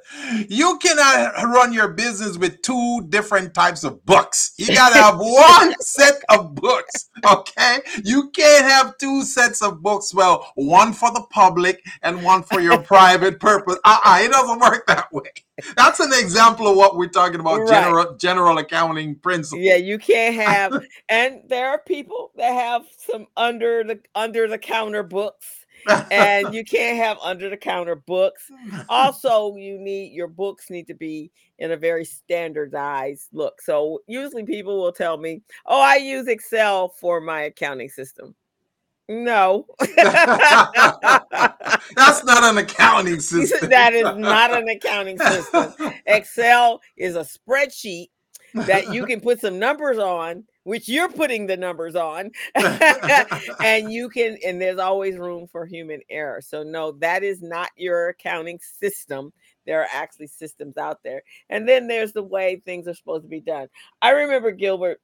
You cannot run your business with two different types of books. You gotta have *laughs* one set of books, okay? You can't have two sets of books. Well, one for the public and one for your *laughs* private purpose. Uh-uh, it doesn't work that way. That's an example of what we're talking about, right. general general accounting principles. Yeah, you can't *laughs* have and there are people that have some under the under the counter books and you can't have under the counter books. Also, you need your books need to be in a very standardized look. So usually people will tell me, "Oh, I use Excel for my accounting system." No. *laughs* *laughs* That's not an accounting system. that is *laughs* not an accounting system. Excel is a spreadsheet that you can put some numbers on, which you're putting the numbers on, and you can, and there's always room for human error. So, no, that is not your accounting system. There are actually systems out there. And then there's the way things are supposed to be done. I remember Gilbert.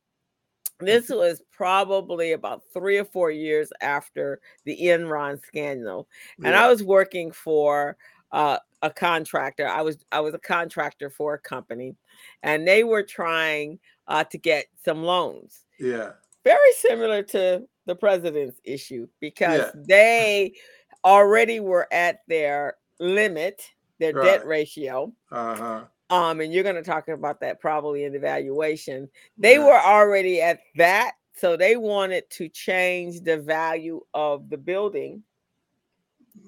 This was probably about three or four years after the Enron scandal, and. I was working for uh, a contractor. I was I was a contractor for a company, and they were trying uh, to get some loans. Yeah. Very similar to the president's issue because yeah. they already were at their limit, their right. debt ratio. Uh-huh. Um, and you're going to talk about that probably in the valuation. They yeah. were already at that, so they wanted to change the value of the building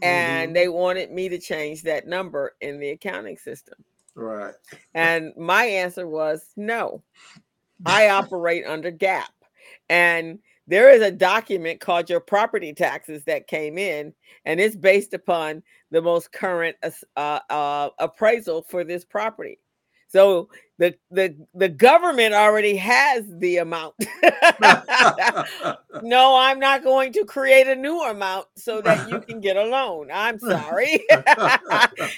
and Mhm. they wanted me to change that number in the accounting system. Right. And my answer was no. *laughs* I operate under GAAP. And there is a document called your property taxes that came in, and it's based upon the most current uh, uh, appraisal for this property. So the the the government already has the amount. *laughs* no, I'm not going to create a new amount so that you can get a loan. I'm sorry. *laughs*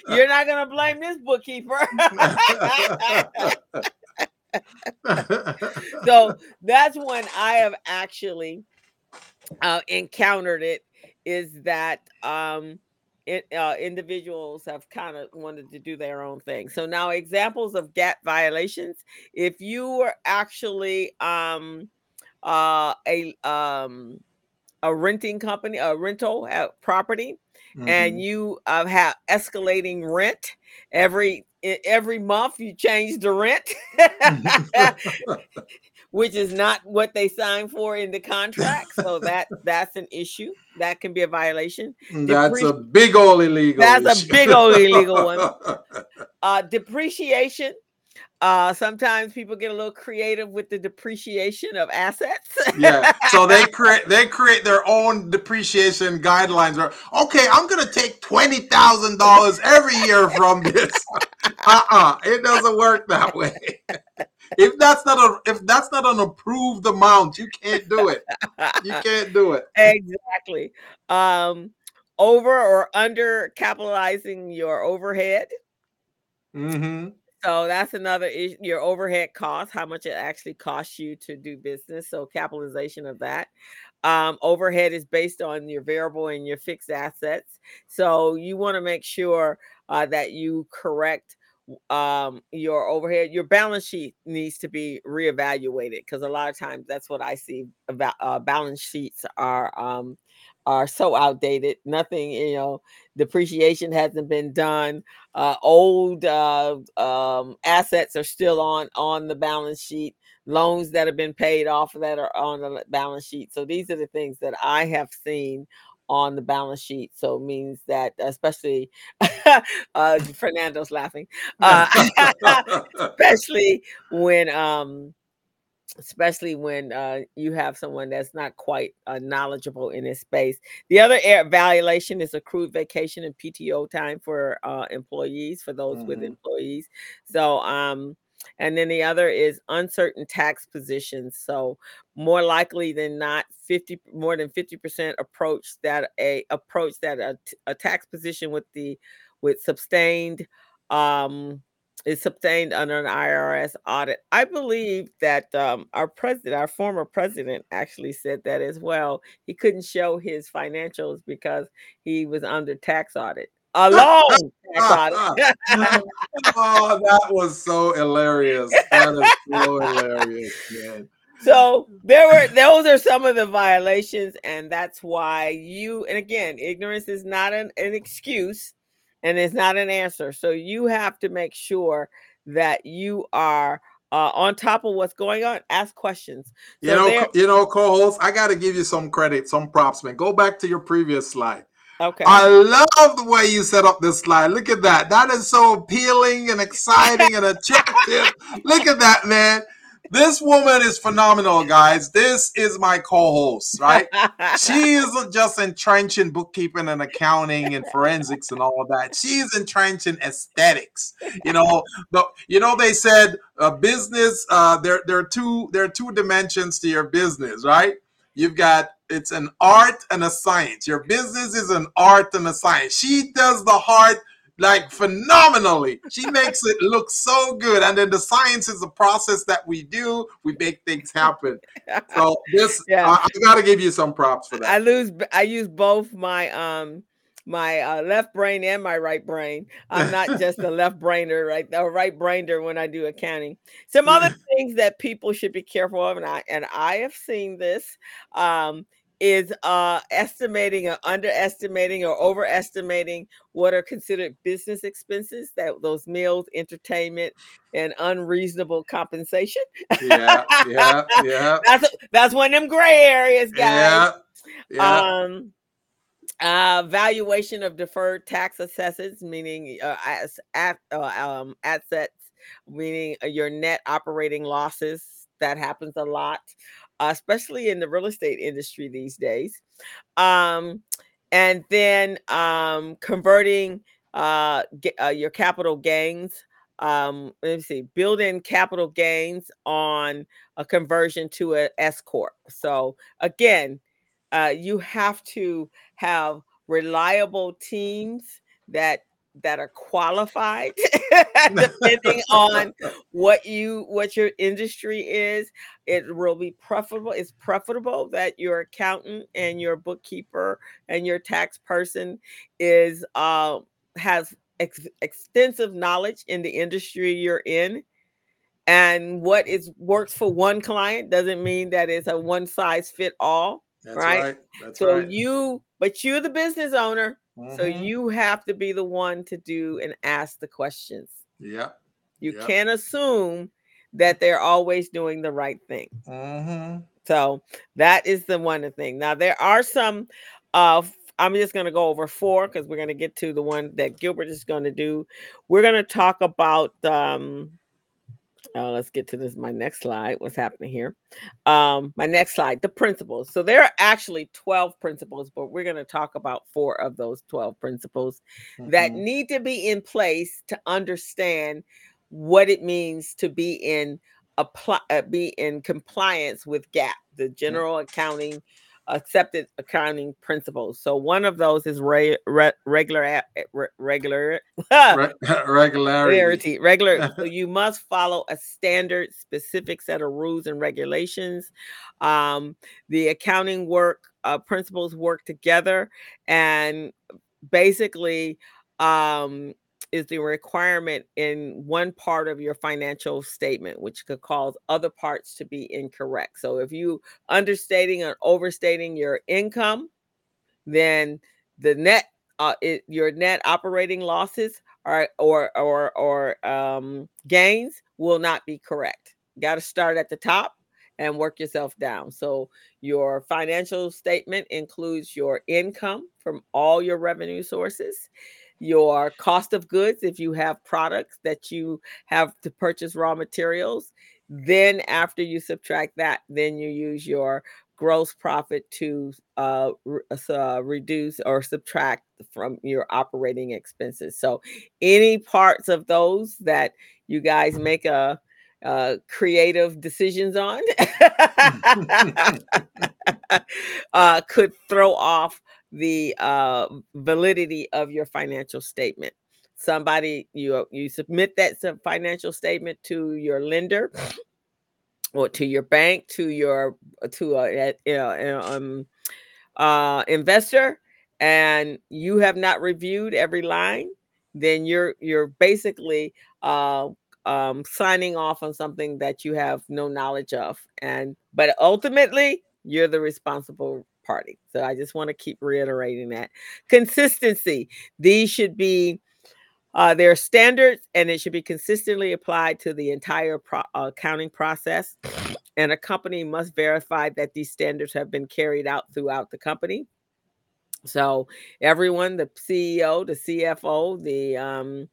You're not going to blame this bookkeeper. *laughs* *laughs* so that's when I have actually uh, encountered it. Is that um, it, uh, individuals have kind of wanted to do their own thing. So now, examples of GAAP violations: if you were actually um, uh, a um, a renting company, a rental uh, property, and Mhm. you uh, have escalating rent every every month you change the rent *laughs* which is not what they signed for in the contract so that that's an issue that can be a violation That's a big old illegal. That's a big old illegal one. *laughs* uh depreciation uh sometimes people get a little creative with the depreciation of assets yeah. So they *laughs* create they create their own depreciation guidelines. Or okay, I'm gonna take twenty thousand dollars every year from this. Uh-uh, it doesn't work that way. if that's not a if that's not an approved amount, you can't do it. You can't do it. *laughs* exactly um over or under capitalizing your overhead hmm So that's another issue. Your overhead cost, how much it actually costs you to do business. So capitalization of that. Um, overhead is based on your variable and your fixed assets. So you want to make sure uh, that you correct um, your overhead. Your balance sheet needs to be reevaluated because a lot of times that's what I see. About uh, balance sheets are um, are so outdated. Nothing, you know, depreciation hasn't been done uh, old uh, um, assets are still on on the balance sheet loans that have been paid off that are on the balance sheet so these are the things that i have seen on the balance sheet so it means that especially *laughs* uh, *laughs* fernando's laughing uh, *laughs* especially when um especially when uh, you have someone that's not quite uh, knowledgeable in this space. The other air violation is accrued vacation and PTO time for uh, employees, for those with Mhm. employees. So, um, and then the other is uncertain tax positions. So, more likely than not, fifty more than fifty percent approach that a approach that a tax position with the with sustained um is sustained under an IRS audit. I believe that um, our president, our former president, actually said that as well. He couldn't show his financials because he was under tax audit. A long tax audit. oh, that was so hilarious. That is so hilarious, man. so there were those are some of the violations, and that's why you and again, ignorance is not an, an excuse and it's not an answer. So you have to make sure that you are uh, on top of what's going on. Ask questions. You know, there- you know, co-host, I got to give you some credit, some props, man. Go back to your previous slide. Okay. I love the way you set up this slide. Look at that. That is so appealing and exciting and attractive. *laughs* Look at that, man. This woman is phenomenal, guys. This is my co-host, right? *laughs* she isn't just entrenched in bookkeeping and accounting and forensics and all of that. She's entrenched in aesthetics. You know, the, you know they said a business. Uh, there there are two there are two dimensions to your business, right? You've got it's an art and a science. Your business is an art and a science. She does the heart like phenomenally. She *laughs* makes it look so good. And then the science is the process that we do. We make things happen. *laughs* So this, Yeah. I, I got to give you some props for that. I lose. I use both my um my uh, left brain and my right brain. I'm not just a left brainer, right? A right brainer when I do accounting. Some other *laughs* things that people should be careful of, and I and I have seen this. Um, is uh estimating or underestimating or overestimating what are considered business expenses that those meals entertainment and unreasonable compensation yeah, yeah, *laughs* yeah, that's that's one of them gray areas guys yeah, yeah. um uh, valuation of deferred tax assessments, meaning uh, as, at, uh, um, assets, meaning uh, your net operating losses. That happens a lot, uh, especially in the real estate industry these days. Um, and then um, converting uh, get, your capital gains. Um, let me see, build in capital gains on a conversion to a S corp. So again, uh, you have to have reliable teams that that are qualified *laughs* depending on what you what your industry is. It will be preferable it's preferable that your accountant and your bookkeeper and your tax person is uh has ex- extensive knowledge in the industry you're in. And what is works for one client doesn't mean that it's a one size fit all That's right? right. That's so right. you but you're the business owner so Mhm. you have to be the one to do and ask the questions Yeah. you Yep. can't assume that they're always doing the right thing Mm-hmm. so that is the one thing now there are some uh i'm just going to go over four because we're going to get to the one that gilbert is going to do we're going to talk about um uh, let's get to this my next slide what's happening here. Um my next slide the principles. So there are actually 12 principles but we're going to talk about four of those 12 principles that Mhm. need to be in place to understand what it means to be in apply uh, be in compliance with GAAP, the general accounting accepted accounting principles. So one of those is re, re, regular re, regular *laughs* Re- *laughs* regularity. regularity regular *laughs* so you must follow a standard specific set of rules and regulations um the accounting work uh, principles work together and basically um is the requirement in one part of your financial statement which could cause other parts to be incorrect so if you understating or overstating your income then the net uh, it, your net operating losses or or or or um, gains will not be correct. Got to start at the top and work yourself down. So your financial statement includes your income from all your revenue sources, your cost of goods if you have products that you have to purchase raw materials. Then after you subtract that, then you use your gross profit to uh, uh, reduce or subtract from your operating expenses. So, any parts of those that you guys make a, uh creative decisions on *laughs* *laughs* uh, could throw off the uh, validity of your financial statement. Somebody you you submit that financial statement to your lender or to your bank, to your to a, know, a, um uh investor, and you have not reviewed every line, then you're you're basically uh um signing off on something that you have no knowledge of. And but ultimately you're the responsible party. So I just want to keep reiterating that. Consistency. These should be uh, there are standards, and it should be consistently applied to the entire pro- uh, accounting process. And a company must verify that these standards have been carried out throughout the company. So everyone, the CEO, the CFO, the um,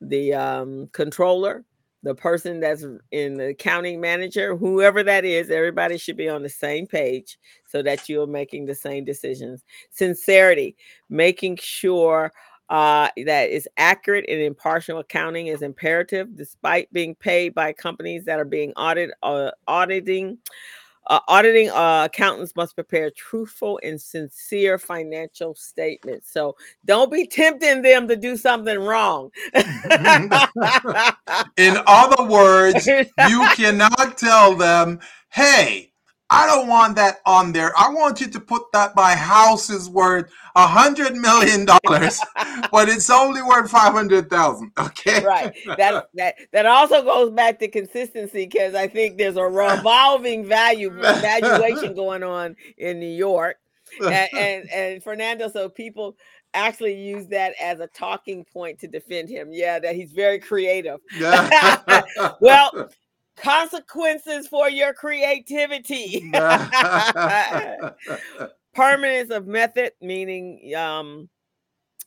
the um, controller, the person that's in the accounting manager, whoever that is, everybody should be on the same page so that you're making the same decisions. Sincerity, making sure uh, that is accurate and impartial accounting is imperative, despite being paid by companies that are being audited, uh, auditing. Uh, auditing uh, accountants must prepare truthful and sincere financial statements. So don't be tempting them to do something wrong. *laughs* In other words, you *laughs* cannot tell them, hey, I don't want that on there. I want you to put that my house is worth a hundred million dollars, *laughs* but it's only worth five hundred thousand. Okay. right. That that that also goes back to consistency because I think there's a revolving value valuation *laughs* going on in New York. And, and and Fernando, so people actually use that as a talking point to defend him. Yeah, that he's very creative. *laughs* Well, consequences for your creativity. *laughs* *laughs* permanence of method, meaning um,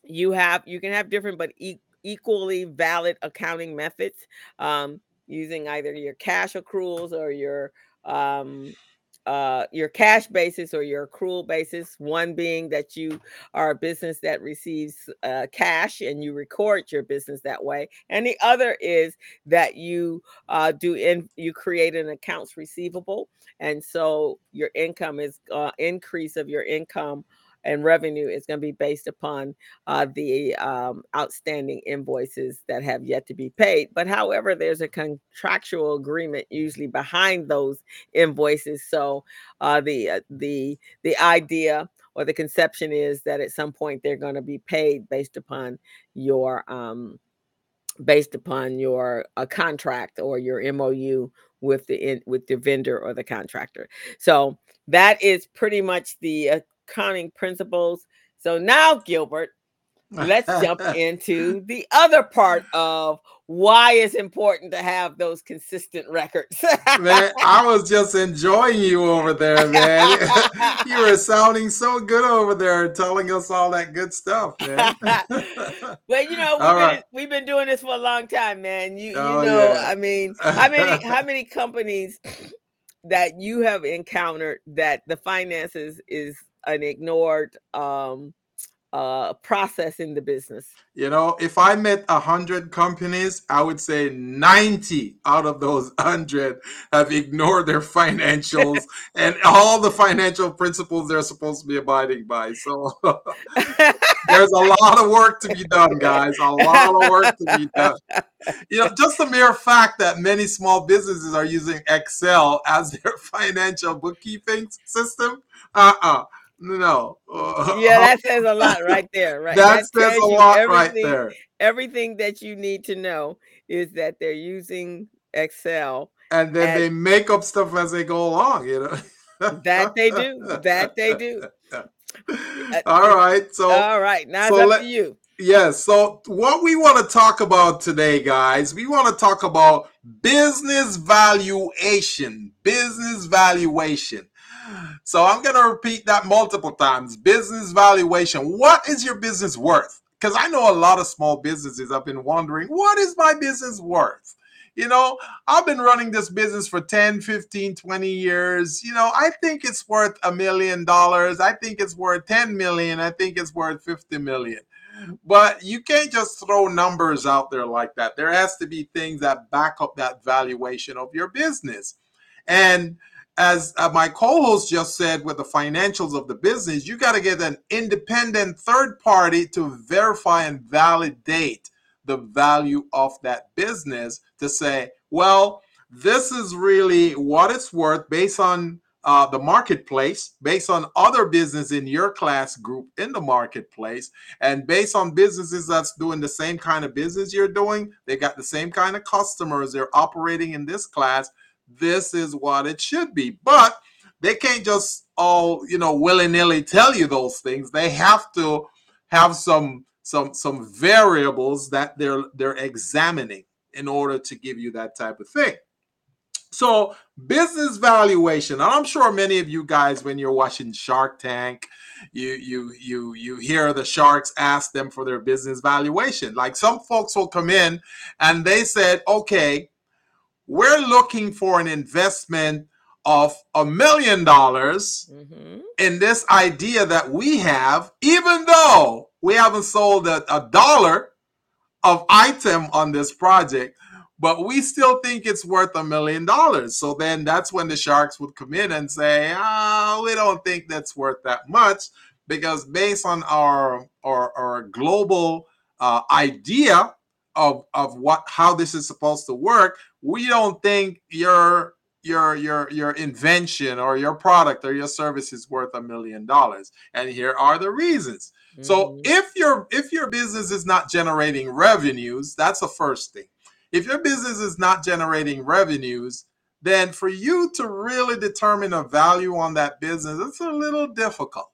you have you can have different but e- equally valid accounting methods um, using either your cash accruals or your um, uh, your cash basis or your accrual basis. One being that you are a business that receives uh, cash and you record your business that way, and the other is that you uh, do in you create an accounts receivable, and so your income is uh, increase of your income and revenue is going to be based upon uh, the um, outstanding invoices that have yet to be paid. But however, there's a contractual agreement usually behind those invoices. So uh, the uh, the the idea or the conception is that at some point they're going to be paid based upon your um, based upon your uh, contract or your MOU with the with the vendor or the contractor. So that is pretty much the uh, accounting principles. So now, Gilbert, let's jump *laughs* into the other part of why it's important to have those consistent records. man, I *laughs* was just enjoying you over there, man. *laughs* you were sounding so good over there, telling us all that good stuff, man. well, you know, we've been, right. we've been, doing this for a long time, man. You, oh, you know, yeah. I mean, how many how many companies *clears throat* that you have encountered that the finances is an ignored um, uh, process in the business? You know, if I met a hundred companies, I would say ninety out of those *laughs* hundred have ignored their financials *laughs* and all the financial principles they're supposed to be abiding by. So *laughs* there's a lot of work to be done, guys. A lot of work to be done. You know, just the mere fact that many small businesses are using Excel as their financial bookkeeping system. Uh-uh no. yeah, *laughs* that says a lot right there. Right. that, that says a lot right there. Everything that you need to know is that they're using Excel. And then and they make up stuff as they go along, you know. that they do. That they do. *laughs* Uh, all right. So all right. Now so it's up let, to you. Yes. So what we want to talk about today, guys, we want to talk about business valuation. Business valuation. So I'm going to repeat that multiple times. Business valuation. What is your business worth? Because I know a lot of small businesses have been wondering, what is my business worth? You know, I've been running this business for 10, 15, 20 years. You know, I think it's worth a million dollars. I think it's worth 10 million. I think it's worth 50 million. But you can't just throw numbers out there like that. There has to be things that back up that valuation of your business. And as uh, my co-host just said with the financials of the business you got to get an independent third party to verify and validate the value of that business to say well this is really what it's worth based on uh, the marketplace based on other business in your class group in the marketplace. And based on businesses that's doing the same kind of business you're doing they got the same kind of customers they're operating in this class this is what it should be. But they can't just all, you know, willy-nilly tell you those things. They have to have some some some variables that they're they're examining in order to give you that type of thing. So, business valuation. I'm sure many of you guys, when you're watching Shark Tank, you you you you hear the sharks ask them for their business valuation. Like some folks will come in and they said, okay, we're looking for an investment of a million dollars mm-hmm. in this idea that we have, even though we haven't sold a, a, dollar of item on this project, but we still think it's worth a million dollars. So then that's when the sharks would come in and say, oh, we don't think that's worth that much because based on our our, our global uh, idea of of what how this is supposed to work we don't think your your your your invention or your product or your service is worth a million dollars. And here are the reasons. Mm-hmm. so if your if your business is not generating revenues that's the first thing. If your business is not generating revenues then for you to really determine a value on that business it's a little difficult.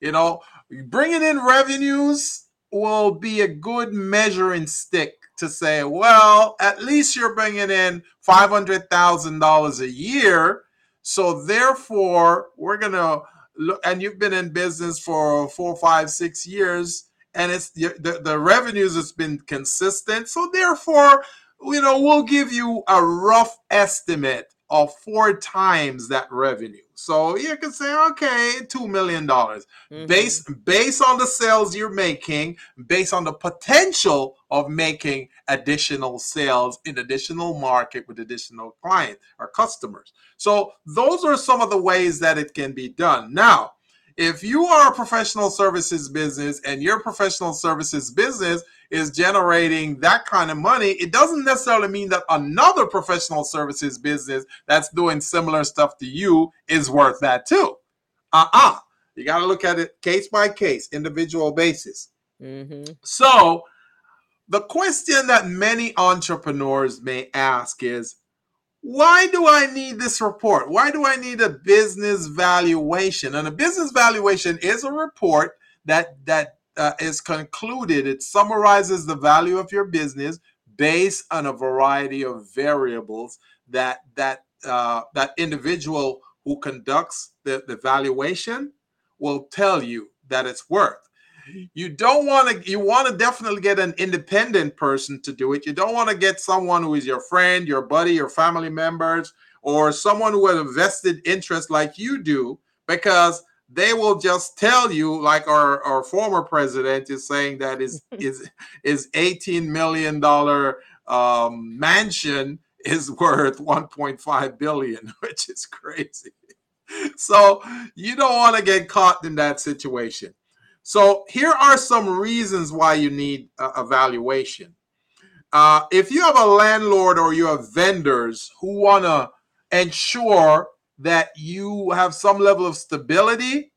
You know bringing in revenues will be a good measuring stick to say, well, at least you're bringing in $500,000 a year. So therefore, we're going to look, and you've been in business for four, five, six years, and it's the, the revenues has been consistent. So therefore, you know, we'll give you a rough estimate of four times that revenue. So you can say, okay, two million dollars, mm-hmm. based based on the sales you're making, based on the potential of making additional sales in additional market with additional client or customers. So those are some of the ways that it can be done. Now, if you are a professional services business and your professional services business is generating that kind of money, it doesn't necessarily mean that another professional services business that's doing similar stuff to you is worth that too. Uh uh-uh. uh You got to look at it case by case, individual basis. Mm-hmm. So, the question that many entrepreneurs may ask is why do I need this report? Why do I need a business valuation? And a business valuation is a report that that uh, is concluded, it summarizes the value of your business based on a variety of variables that that uh, that individual who conducts the, the valuation will tell you that it's worth. You don't want to. You want to definitely get an independent person to do it. You don't want to get someone who is your friend, your buddy, your family members, or someone who has a vested interest like you do, because they will just tell you like our, our former president is saying that is *laughs* is is 18 million dollar um, mansion is *laughs* worth 1.5 billion *laughs* which is crazy so you don't want to get caught in that situation so here are some reasons why you need a valuation uh, if you have a landlord or you have vendors who want to ensure that you have some level of stability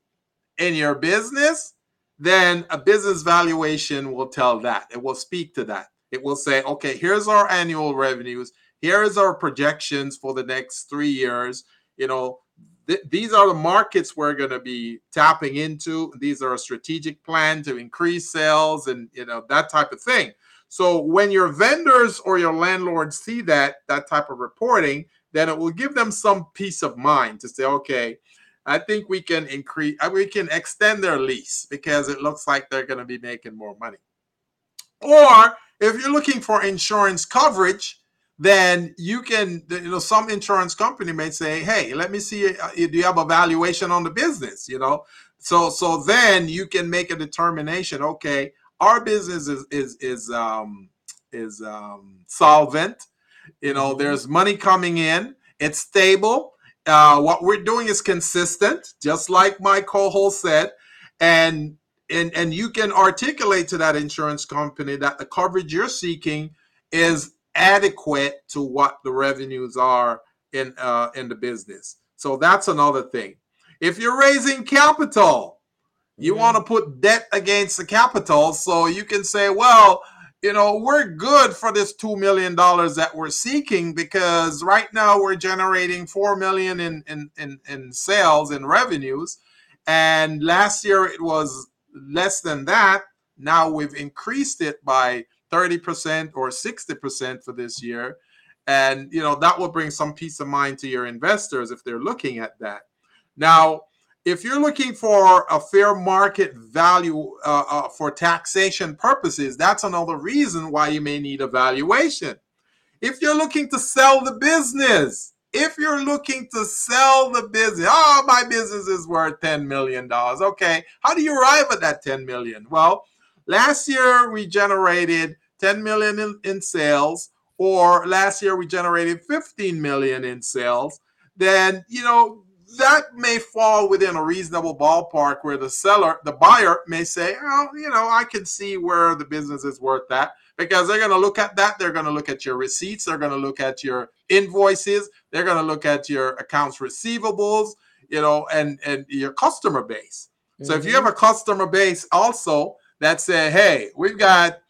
in your business, then a business valuation will tell that. It will speak to that. It will say, okay, here's our annual revenues. Here is our projections for the next three years. You know, th- these are the markets we're going to be tapping into. These are a strategic plan to increase sales and you know that type of thing. So when your vendors or your landlords see that that type of reporting, then it will give them some peace of mind to say, okay, I think we can increase, uh, we can extend their lease because it looks like they're going to be making more money. Or if you're looking for insurance coverage, then you can, you know, some insurance company may say, "Hey, let me see, uh, do you have a valuation on the business?" You know, so so then you can make a determination. Okay, our business is is is um, is um, solvent. You know, mm-hmm. there's money coming in. It's stable uh, what we're doing is consistent, just like my co-host said, and and and you can articulate to that insurance company that the coverage you're seeking is adequate to what the revenues are in uh, in the business. So that's another thing. If you're raising capital, you mm-hmm. want to put debt against the capital, so you can say, well you know, we're good for this $2 million that we're seeking because right now we're generating 4 million in, in, in, in sales and revenues. And last year it was less than that. Now we've increased it by 30% or 60% for this year. And, you know, that will bring some peace of mind to your investors if they're looking at that. Now, if you're looking for a fair market value uh, uh, for taxation purposes, that's another reason why you may need a valuation. If you're looking to sell the business, if you're looking to sell the business, oh, my business is worth $10 million. Okay, how do you arrive at that 10 million? Well, last year we generated 10 million in, in sales, or last year we generated 15 million in sales. Then, you know, that may fall within a reasonable ballpark where the seller, the buyer may say, oh, you know, I can see where the business is worth that because they're going to look at that. They're going to look at your receipts. They're going to look at your invoices. They're going to look at your accounts receivables, you know, and, and your customer base. Mm-hmm. So if you have a customer base also that say, hey, we've got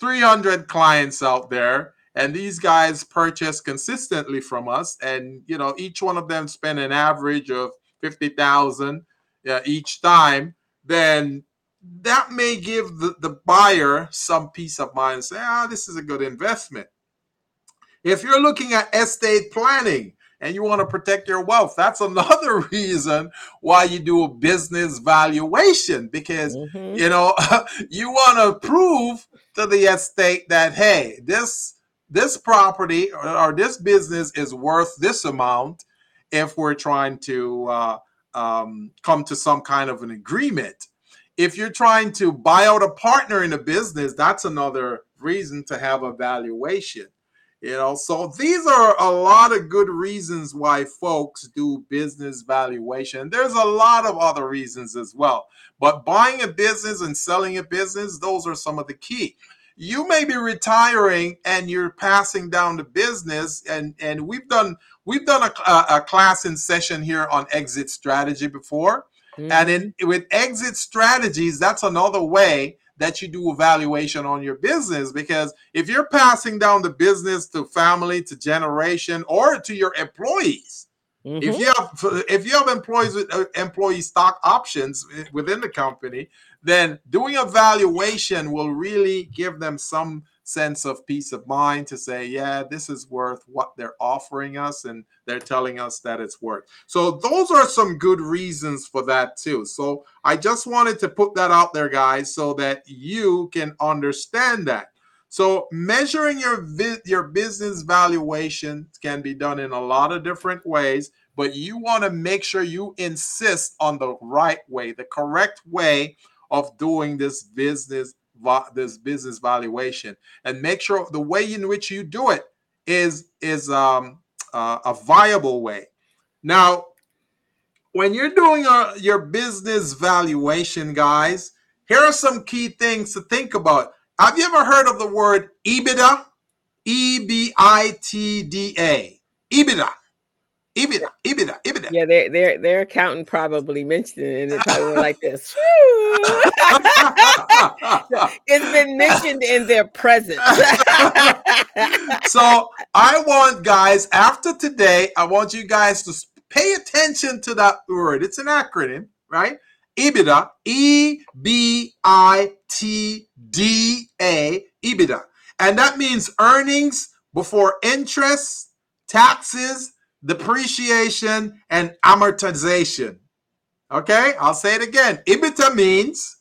300 clients out there and these guys purchase consistently from us and you know each one of them spend an average of 50000 uh, each time then that may give the, the buyer some peace of mind and say ah this is a good investment. If you're looking at estate planning and you want to protect your wealth. That's *laughs* another reason why you do a business valuation because mm-hmm. you know *laughs* you want to prove to the estate that hey, this this property or, or this business is worth this amount if we're trying to uh, um, come to some kind of an agreement. If you're trying to buy out a partner in a business, that's another reason to have a valuation. You know, so these are a lot of good reasons why folks do business valuation. There's a lot of other reasons as well. But buying a business and selling a business, those are some of the key you may be retiring and you're passing down the business and and we've done we've done a, a class in session here on exit strategy before mm-hmm. and in with exit strategies that's another way that you do evaluation on your business because if you're passing down the business to family to generation or to your employees mm-hmm. if you have if you have employees with uh, employee stock options within the company then doing a valuation will really give them some sense of peace of mind to say, yeah, this is worth what they're offering us, and they're telling us that it's worth. So, those are some good reasons for that, too. So, I just wanted to put that out there, guys, so that you can understand that. So, measuring your vi- your business valuation can be done in a lot of different ways, but you want to make sure you insist on the right way, the correct way of doing this business this business valuation. And make sure the way in which you do it is is um, uh, a viable way. Now when you're doing a, uh, your business valuation guys here are some key things to think about. Have you ever heard of the word ebitda? E-b-i-t-d-a ebitda. EBITDA, EBITDA, EBITDA. Yeah, their their their accountant probably mentioned it, and it probably went like this. *laughs* *laughs* *laughs* *laughs* it's been mentioned in their presence. *laughs* so I want guys after today, I want you guys to pay attention to that word. It's an acronym, right? EBITDA, E B I T D A, EBITDA, and that means earnings before interest, taxes depreciation, and amortization. Okay, I'll say it again. EBITDA means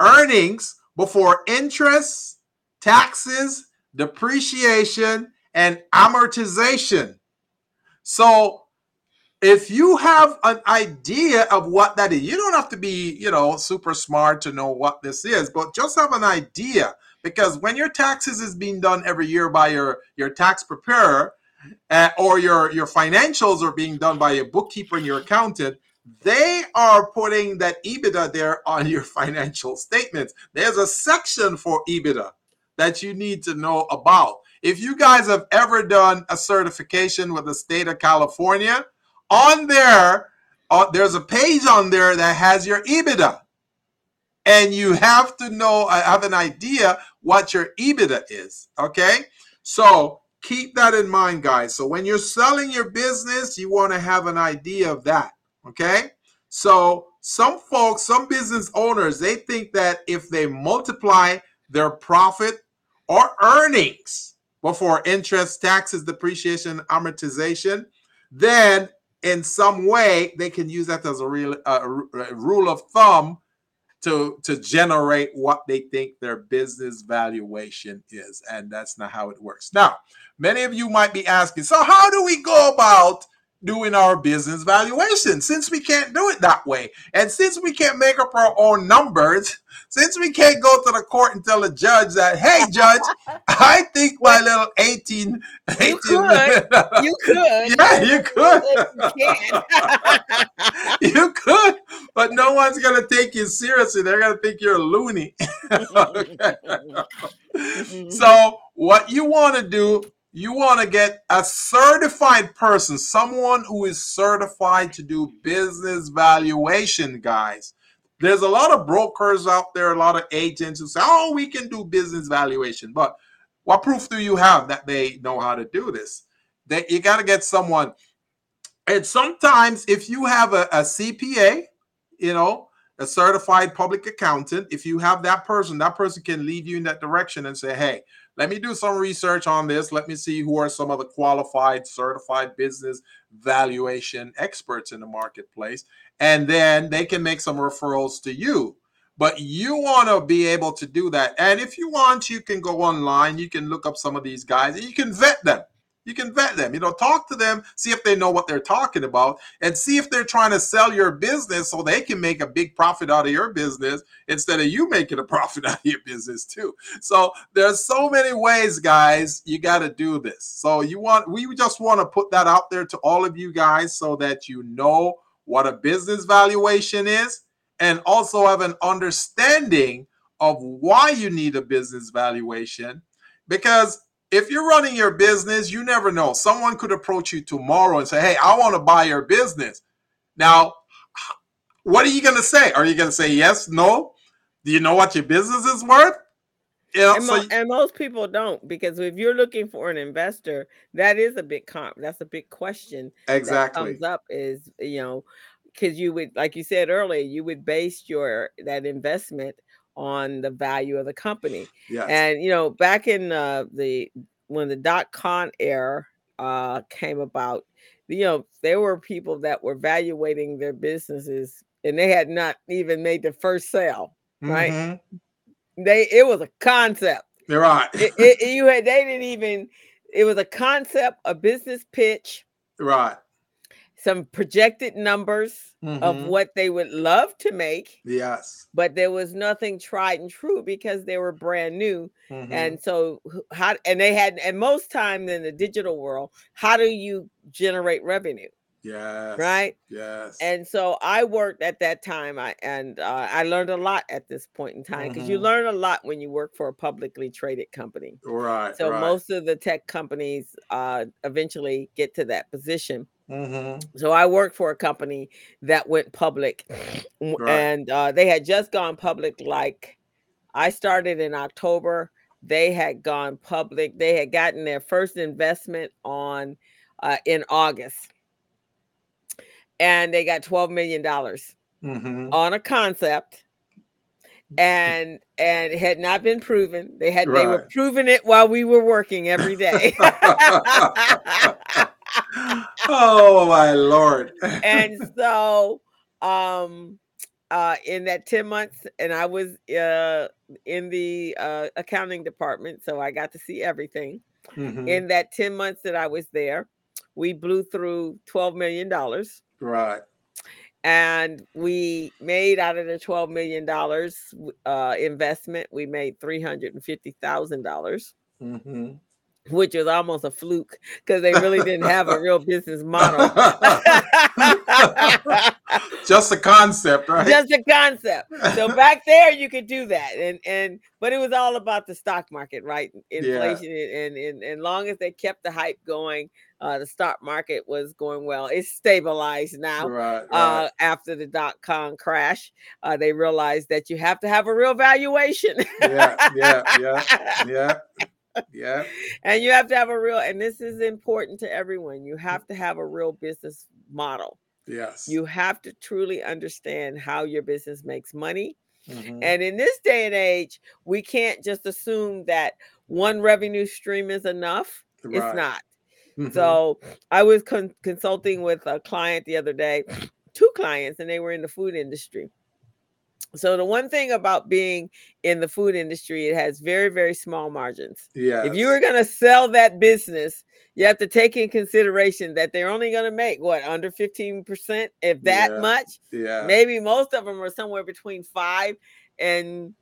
earnings before interest, taxes, depreciation, and amortization. So if you have an idea of what that is, you don't have to be, you know, super smart to know what this is, but just have an idea because when your taxes is being done every year by your your tax preparer, uh, or your your financials are being done by a bookkeeper and your accountant they are putting that EBITDA there on your *laughs* financial statements. There's a section for EBITDA that you need to know about. If you guys have ever done a certification with the state of California, on there, uh, there's a page on there that has your EBITDA. And you have to know, uh, have an idea what your EBITDA is. Okay. So keep that in mind, guys. So when you're selling your business, you want to have an idea of that. Okay. So some folks, some business owners, they think that if they multiply their profit or earnings before interest, taxes, depreciation, amortization, then in some way they can use that as a real rule of thumb to to generate what they think their business valuation is and that's not how it works now many of you might be asking so how do we go about doing our business valuation. Since we can't do it that way and since we can't make up our own numbers since we can't go to the court and tell the judge that hey judge *laughs* i think my little 18 18 you could. *laughs* you could. Yeah you could you, *laughs* you could but no one's gonna take you seriously. They're gonna think you're a loony. Mm-hmm. So what you want to do you want to get a certified person, someone who is certified to do business valuation, guys. There's a lot of brokers out there, a lot of agents who say, oh, we can do business valuation. But what proof do you have that they know how to do this? That you got to get someone. And sometimes if you have a, a CPA, you know, a certified public accountant. If you have that person, that person can lead you in that direction and say, hey, let me do some research on this. Let me see who are some of the qualified, certified business valuation experts in the marketplace. And then they can make some referrals to you. But you want to be able to do that. And if you want, you can go online, you can look up some of these guys and you can vet them. You can vet them, you know, talk to them, see if they know what they're talking about, and see if they're trying to sell your business so they can make a big profit out of your business instead of you making a *laughs* profit out of your business too. So there's so many ways, guys, you got to do this. So you want we just want to put that out there to all of you guys so that you know what a business valuation is and also have an understanding of why you need a business valuation because if you're running your business, you never know. Someone could approach you tomorrow and say, Hey, I want to buy your business. Now, what are you going to say? Are you going to say yes, no? Do you know what your business is worth? You know, and, so and, most people don't because if you're looking for an investor, that is a big comp. That's a big question. Exactly. comes up is you know because you would like you said earlier, you would base your that investment on the value of the company. Yes. And you know, back in uh, the when the dot com era uh, came about, you know, there were people that were evaluating their businesses and they had not even made the first sale, right? Mm-hmm. They it was a concept. You're right. it, it, you had they didn't even. It was a concept, a business pitch. Right some projected numbers mm-hmm. of what they would love to make. Yes. But there was nothing tried and true because they were brand new. Mm-hmm. And so how and they had and most time in the digital world, how do you generate revenue? Yes. Right. Yes. And so I worked at that time. I and uh, I learned a lot at this point in time because mm-hmm. you learn a lot when you work for a publicly traded company. Right. So right. most of the tech companies uh, eventually get to that position. Mm-hmm. So I worked for a company that went public, right. and uh, they had just gone public. Like I started in October, they had gone public. They had gotten their first investment on uh, in August, and they got twelve million dollars mm-hmm. on a concept and and it had not been proven. They had right. they were proving it while we were working every day. *laughs* *laughs* oh my lord. and so um uh in that 10 months and I was uh in the uh accounting department so I got to see everything. Mm-hmm. In that 10 months that I was there, we blew through 12 million dollars. Right. And we made out of the 12 million dollars uh investment, we made $350,000. Mm-hmm *laughs* which was almost a fluke because they really didn't have a real business model. *laughs* Just a concept, right? Just a concept. So back there, you could do that, and and but it was all about the stock market, right? Inflation, yeah. and and and long as they kept the hype going, uh, the stock market was going well. It's stabilized now. Right, right. Uh, after the dot com crash, uh, they realized that you have to have a real valuation. yeah, yeah, yeah, *laughs* yeah yeah. *laughs* And you have to have a real, and this is important to everyone. You have to have a real business model. Yes. You have to truly understand how your business makes money. Mm-hmm. And in this day and age, we can't just assume that one revenue stream is enough. Right. It's not. Mm-hmm. So I was con- consulting with a client the other day, two clients, and they were in the food industry. So the one thing about being in the food industry, it has very, very small margins. Yeah. If you were going to sell that business, you have to take in consideration that they're only going to make what under 15%, if that yeah. much. Yeah. Maybe most of them are somewhere between five and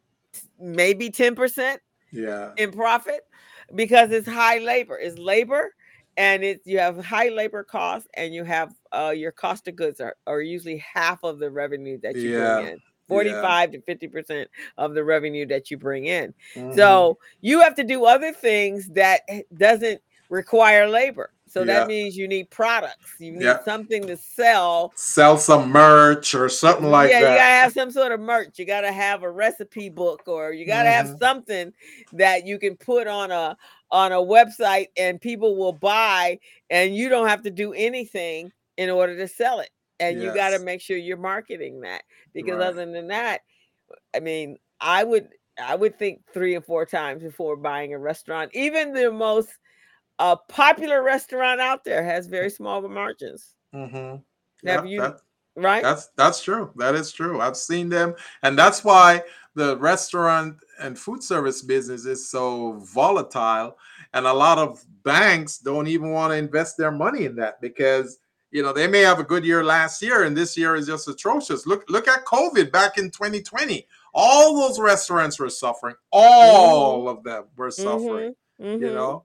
maybe 10% yeah. in profit because it's high labor. It's labor and it's you have high labor costs and you have uh, your cost of goods are, are usually half of the revenue that you yeah. bring in. 45 yeah. to 50% of the revenue that you bring in. Mm-hmm. So you have to do other things that doesn't require labor. So yeah. that means you need products. You need yeah. something to sell. Sell some merch or something like that. yeah, you gotta have some sort of merch. You gotta have a recipe book, or you gotta mm-hmm. have something that you can put on a on a website and people will buy, and you don't have to do anything in order to sell it. And you got to make sure you're marketing that because Right. other than that, I mean, I would I would think three or four times before buying a restaurant. Even the most uh, popular restaurant out there has very small margins, Mhm. Have Yeah, you- that- right? That's that's true. That is true. I've seen them, and that's why the restaurant and food service business is so volatile. And a lot of banks don't even want to invest their money in that because you know they may have a good year last year, and this year is just atrocious. Look look at COVID back in 2020. All those restaurants were suffering. All of them were suffering Mhm, you know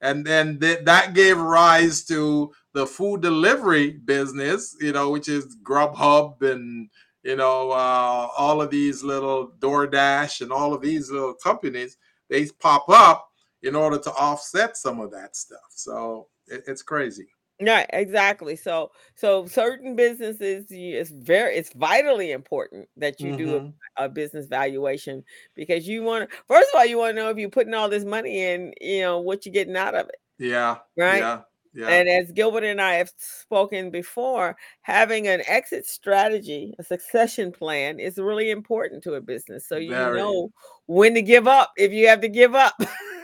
and then th- that gave rise to the food delivery business you know which is grubhub and you know uh, all of these little doordash and all of these little companies they pop up in order to offset some of that stuff so it, it's crazy Right, exactly. So, so certain businesses, you- it's very, it's vitally important that you do Mhm. a, a business valuation because you want to. First of all, you want to know if you're putting all this money in, you know, what you're getting out of it, yeah right? yeah yeah And as Gilbert and I have spoken before, having an exit strategy, a succession plan, is really important to a business. So you Very. know when to give up if you have to give up.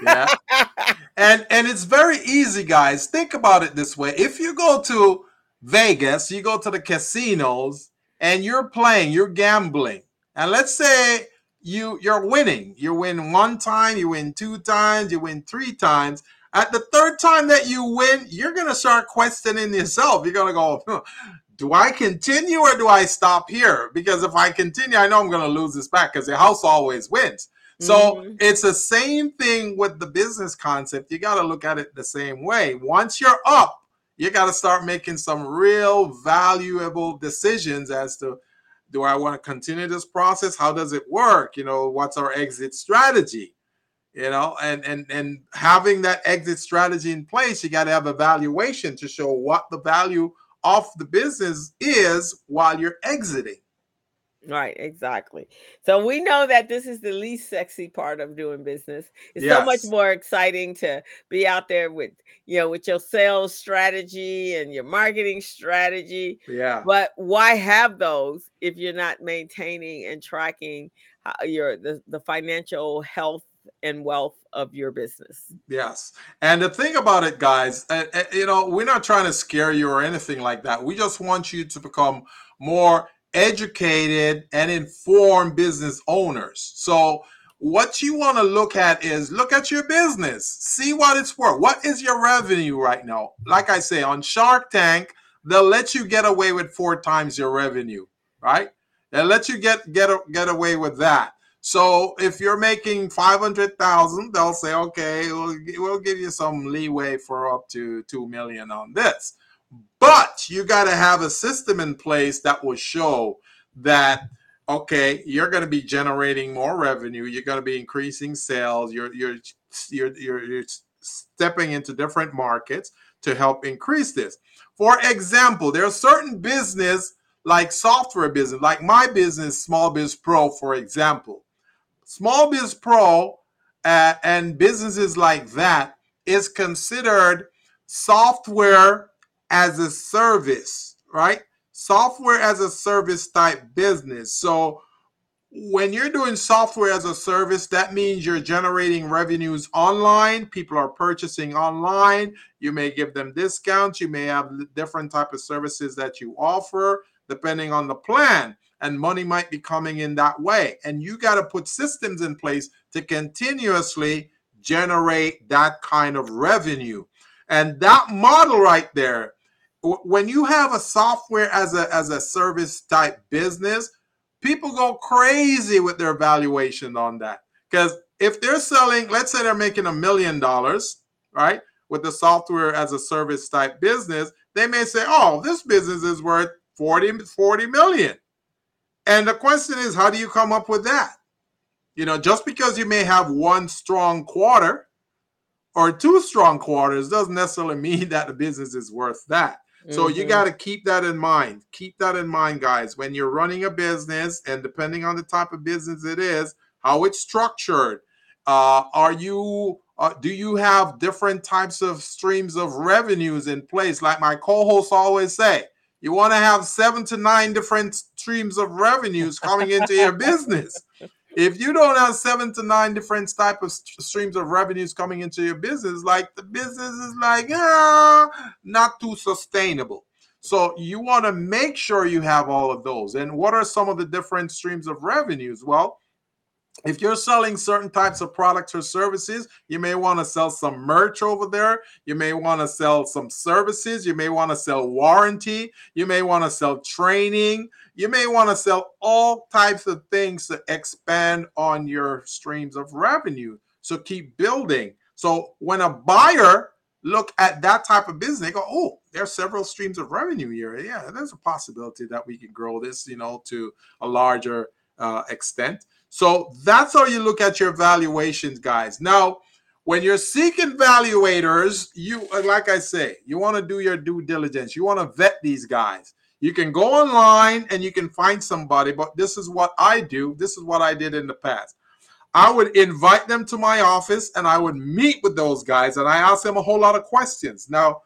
Yeah. *laughs* and and it's very easy guys think about it this way if you go to vegas you go to the casinos and you're playing you're gambling and let's say you you're winning you win one time you win two times you win three times at the third time that you win you're going to start questioning yourself you're going to go "Huh, *laughs* do i continue or do i stop here because if i continue i know i'm going to lose this back because the house always wins so Mhm. it's the same thing with the business concept. You got to look at it the same way. Once you're up, you got to start making some real valuable decisions as to do I want to continue this process? How does it work? You know, what's our exit strategy? You know, and and and having that exit strategy in place, you got to have a valuation to show what the value of the business is while you're exiting. Right, exactly. So we know that this is the least sexy part of doing business. It's so much more exciting to be out there with, you know, with your sales strategy and your marketing strategy. Yeah. But why have those if you're not maintaining and tracking how your the, the financial health and wealth of your business? Yes. And the thing about it, guys, you know, we're not trying to scare you or anything like that. We just want you to become more educated and informed business owners. So, what you want to look at is look at your business, see what it's worth. What is your revenue right now? Like I say, on Shark Tank, they'll let you get away with four times your revenue, right? They'll let you get get get away with that. So if you're making five hundred thousand, they'll say, okay, we'll, we'll give you some leeway for up to two million on this. But you got to have a system in place that will show that okay, you're going to be generating more revenue. You're going to be increasing sales. You're you're you're you're, you're stepping into different markets to help increase this. For example, there are certain business like software business, like my business, Small Biz Pro, for example. Small Biz Pro uh, and businesses like that is considered software as a service, right? Software as a service type business. So when you're doing software as a service, that means you're generating revenues online. People are purchasing online. You may give them discounts. You may have different type of services that you offer depending on the plan and money might be coming in that way. And you got to put systems in place to continuously generate that kind of revenue. And that model right there, when you have a software as a as a service type business, people go crazy with their valuation on that. Because if they're selling, let's say they're making a million dollars, right, with the software as a service type business, they may say, oh, this business is worth 40, 40 million. And the question is, how do you come up with that? You know, just because you may have one strong quarter or two strong quarters doesn't necessarily *laughs* mean that the business is worth that. So you Mhm. got to keep that in mind. Keep that in mind, guys. When you're running a business, and depending on the type of business it is, how it's structured, uh, are you uh, do you have different types of streams of revenues in place? Like my co-hosts always say, You want to have seven to nine different streams of revenues coming into your business. If you don't have seven to nine different type of streams of revenues coming into your business, like the business is like ah, not too sustainable. So you want to make sure you have all of those. And what are some of the different streams of revenues? Well, if you're selling certain types of products or services, you may want to sell some merch over there. You may want to sell some services. You may want to sell warranty. You may want to sell training. You may want to sell all types of things to expand on your streams of revenue. So keep building. So when a buyer look at that type of business, they go, "Oh, there's several streams of revenue here. Yeah, there's a possibility that we can grow this, you know, to a larger uh, extent." So that's how you look at your valuations, guys. Now, when you're seeking valuators, you uh, like I say, you want to do your due diligence. You want to vet these guys. You can go online and you can find somebody, but this is what I do. This is what I did in the past. I would invite them to my office and I would meet with those guys and I ask them a whole lot of questions. Now,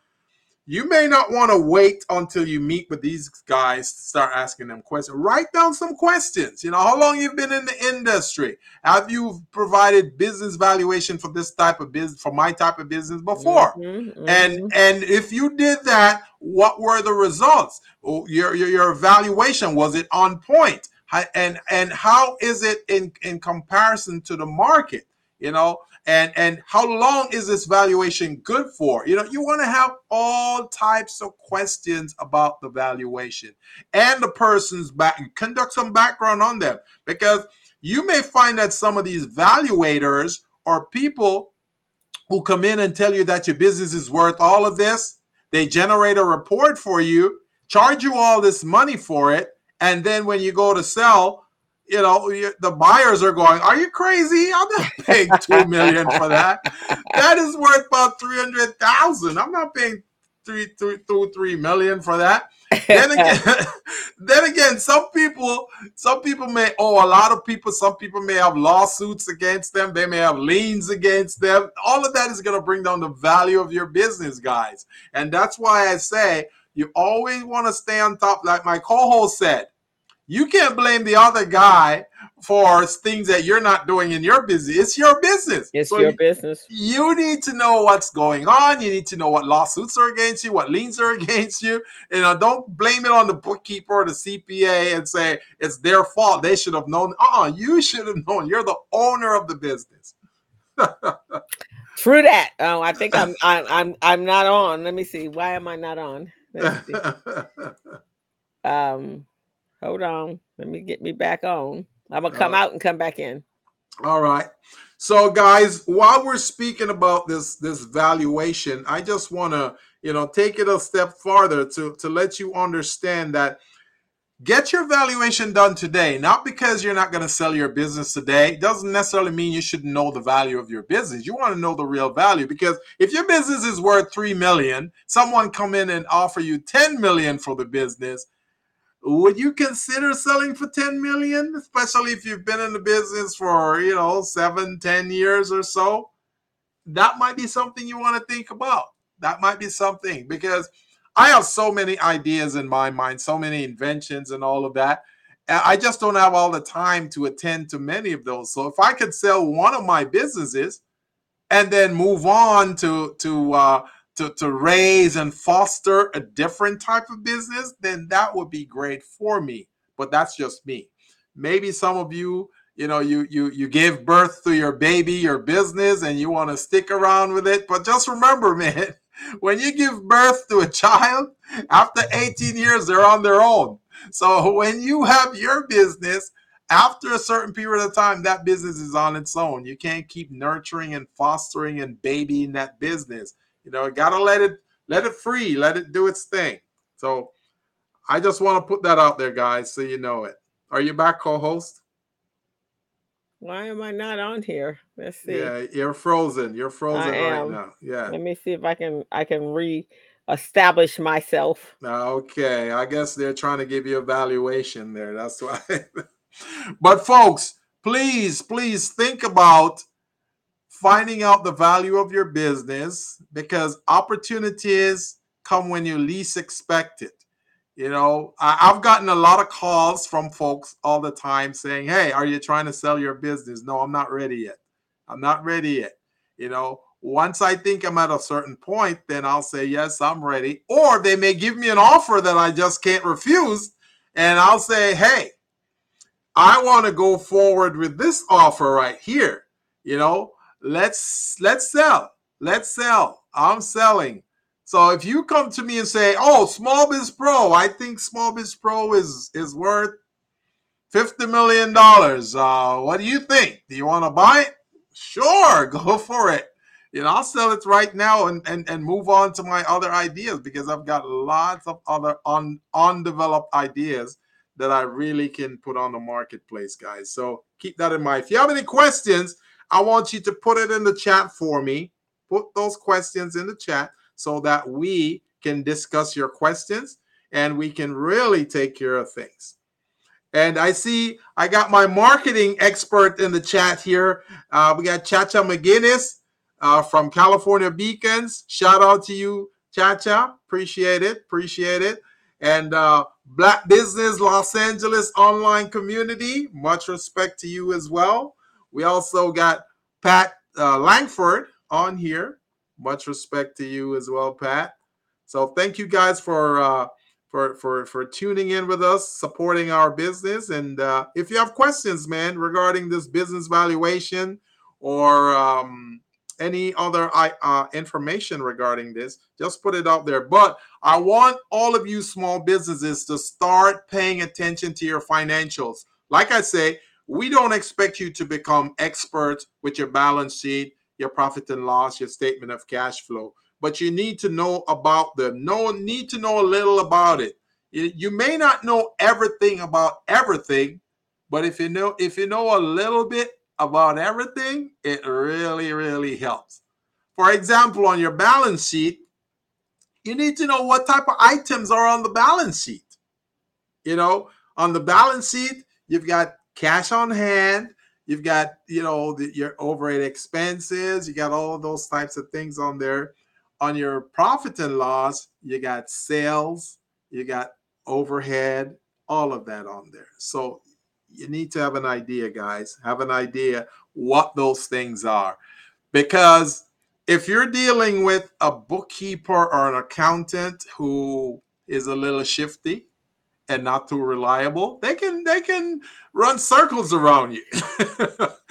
you may not want to wait until you meet with these guys to start asking them questions. Write down some questions. You know, how long you've been in the industry? Have you provided business valuation for this type of business, for my type of business before? Mm-hmm, mm-hmm. And and if you did that, what were the results? Oh, your, your your evaluation was it on point? And and how is it in in comparison to the market? You know, and and how long is this valuation good for? You know you want to have all types of questions about the valuation and the person's back conduct some background on them. Because you may find that some of these valuators are people who come in and tell you that your business is worth all of this. They generate a report for you charge you all this money for it and then when you go to sell you know, the buyers are going, "Are you crazy? I'm not *laughs* paying two million for that. That is worth about three hundred thousand. I'm not paying three, three, two, three million for that." then *laughs* again, *laughs* then again, some people, some people may owe a lot of people. Some people may have lawsuits against them. They may have liens against them. All of that is going to bring down the value of your business, guys. And that's why I say you always want to stay on top. Like my co-host said, you can't blame the other guy for things that you're not doing in your business. It's your business. It's so your you, business. You need to know what's going on. You need to know what lawsuits are against you, what liens are *laughs* against you. You know, don't blame it on the bookkeeper or the CPA and say it's their fault. They should have known. Uh, you *laughs* should have known. You're the owner of the business. *laughs* True that. Oh, I think I'm I'm I'm I'm not on. Let me see. Why am I not on? um Hold on. Let me get me back on. I'm gonna come uh, out and come back in. All right. So guys, while we're speaking about this this valuation, I just want to, you know, take it a step farther to to let you understand that get your valuation done today not because you're not going to sell your business today doesn't necessarily mean you should know the value of your business you want to know the real value because if your business is worth 3 million someone come in and offer you 10 million for the business would you consider selling for 10 million especially if you've been in the business for you know seven ten years or so? That might be something you want to think about. That might be something because i have so many ideas in my mind so many inventions and all of that i just don't have all the time to attend to many of those. So if i could sell one of my businesses and then move on to to uh, to, to raise and foster a different type of business, then that would be great for me. But that's just me. Maybe some of you, you know, you you you gave birth to your baby, your business, and you want to stick around with it. But just remember, *laughs* man, when you give birth to a child, after 18 years, they're on their own. So when you have your business, after a certain period of time, that business is on its own. You can't keep nurturing and fostering and babying that business. You know, gotta let it let it free, let it do its thing. So I just want to put that out there, guys, so you know it. Are you back, co-host? Why am I not on here? Let's see. Yeah, you're frozen. You're frozen right now. Yeah. Let me see if I can I can re-establish myself. Okay. I guess they're trying to give you a valuation there. That's why. *laughs* but folks, please, please think about finding out the value of your business because opportunities come when you least expect it. You know, I, I've gotten a lot of calls from folks all the time saying, Hey, are you trying to sell your business? No, I'm not ready yet. I'm not ready yet. You know, once I think I'm at a certain point, then I'll say, Yes, I'm ready. Or they may give me an offer that I just can't refuse. And I'll say, Hey, I want to go forward with this offer right here. You know, let's let's sell. Let's sell. I'm selling. So if you come to me and say, "Oh, Small Biz Pro, I think Small Biz Pro is is worth fifty million dollars. Uh, what do you think? Do you want to buy it? Sure, *laughs* go for it. You know, I'll sell it right now and, and and move on to my other ideas because I've got lots of other un, undeveloped ideas that I really can put on the marketplace, guys. So keep that in mind. If you have any questions, I want you to put it in the chat for me. Put those questions in the chat so that we can discuss your questions and we can really take care of things. And I see I got my marketing expert in the chat here. Uh, we got Chacha McGinnis uh, from California Beacons. Shout out to you, Chacha. Appreciate it. Appreciate it. And uh, Black Business Los Angeles online community. Much respect to you as well. We also got Pat uh, Langford on here. Much respect to you as well, Pat. So thank you guys for uh, for for for tuning in with us, supporting our business. And uh, if you have questions, man, regarding this business valuation or um, any other uh, information regarding this, just put it out there. But I want all of you small businesses to start paying attention to your financials. Like I say, we don't expect you to become experts with your balance sheet, your profit and loss, your statement of cash flow, but you need to know about them. No need to know a little about it. You, may not know everything about everything, but if you know if you know a little bit about everything, it really really helps. For example, on your balance sheet, you need to know what type of items are on the balance sheet. You know, on the balance sheet, you've got cash on hand, you've got you know the, your overhead expenses, you got all those types of things on there. On your profit and loss, you got sales, you got overhead, all of that on there. So you need to have an idea, guys. Have an idea what those things are. Because if you're dealing with a bookkeeper or an accountant who is a little shifty and not too reliable, they can they can run circles around you.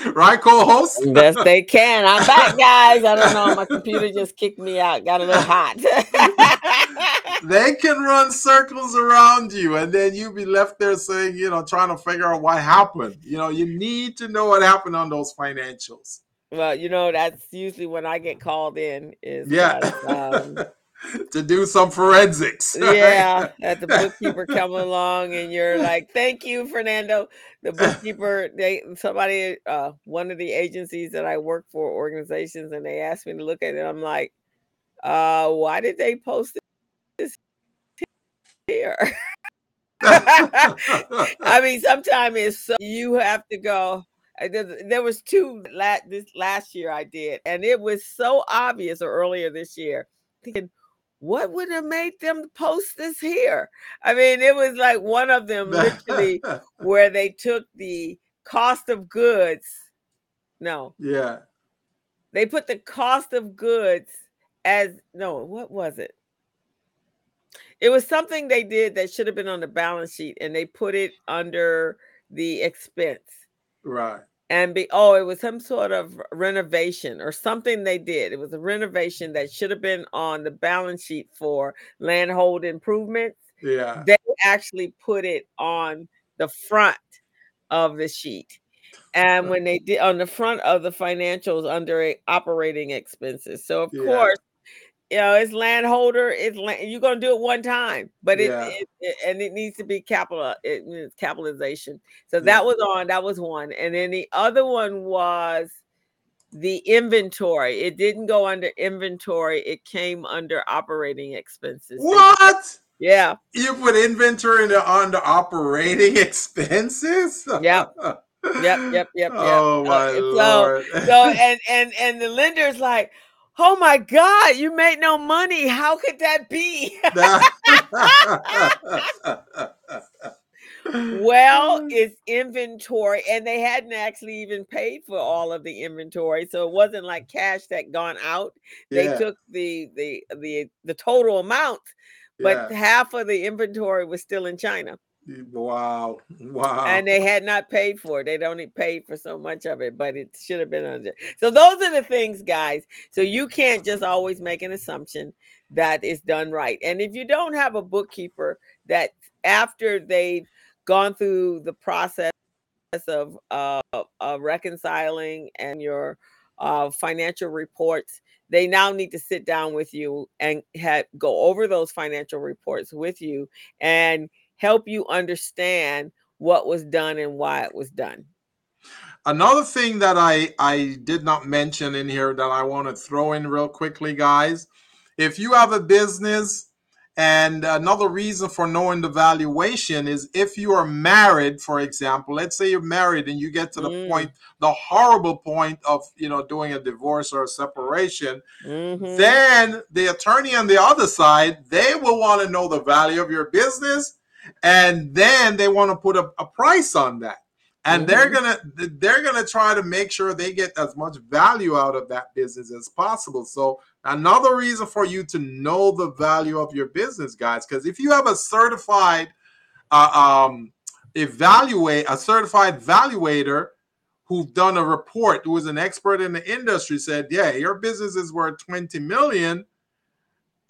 *laughs* right, co-host? Yes, they can. I'm back, *laughs* guys. I don't know. My computer just kicked me out. Got a little hot. *laughs* they can run circles around you, and then you be left there saying, you know, trying to figure out what happened. You know, you need to know what happened on those financials. Well, you know, that's usually when I get called in. Is yeah. Um, to do some forensics. *laughs* Yeah, that the bookkeeper come along and you're like, "Thank you, Fernando." The bookkeeper, they somebody, uh, one of the agencies that I work for, organizations, and they asked me to look at it. I'm like, uh, "Why did they post this here?" *laughs* I mean, sometimes it's so you have to go. There was two this last year I did, and it was so obvious, or earlier this year, thinking what would have made them post this here? I mean, it was like one of them literally *laughs* where they took the cost of goods. No. Yeah. They put the cost of goods as no, what was it? It was something they did that should have been on the balance sheet and they put it under the expense. Right and be oh it was some sort of renovation or something they did. It was a renovation that should have been on the balance sheet for landhold improvements. Yeah. They actually put it on the front of the sheet. And when they did on the front of the financials under operating expenses. So of yeah. course you know, it's landholder. It's land, you're gonna do it one time, but it, yeah. it, it, and it needs to be capital. It capitalization. So yeah. that was on. That was one, and then the other one was the inventory. It didn't go under inventory. It came under operating expenses. What? Yeah. You put inventory into under operating *laughs* expenses? Yep. Yep, yep, yep, yep. Oh my uh, lord. So, so *laughs* and and and the lender's like, Oh my God, you made no money. How could that be? *laughs* well, mm. it's inventory, and they hadn't actually even paid for all of the inventory, so it wasn't like cash that gone out. They Yeah. took the the the the total amount, but Yeah. half of the inventory was still in China, wow. Wow. and they had not paid for it. They'd only paid for so much of it, but it should have been under. So those are the things, guys. So you can't just always make an assumption that it's done right. And if you don't have a bookkeeper that after they've gone through the process of uh, uh, reconciling and your uh, financial reports, they now need to sit down with you and have, go over those financial reports with you and help you understand what was done and why it was done. Another thing that I I did not mention in here that I want to throw in real quickly, guys. If you have a business, and another reason for knowing the valuation is if you are married, for example, let's say you're married and you get to the Mm. point, the horrible point of you know doing a divorce or a separation, Mhm. then the attorney on the other side they will want to know the value of your business and then they want to put a, a price on that. And they're gonna they're gonna try to make sure they get as much value out of that business as possible. So another reason for you to know the value of your business guys because if you have a certified uh, um evaluate a certified valuator who've done a report who is an expert in the industry said yeah your business is worth 20 million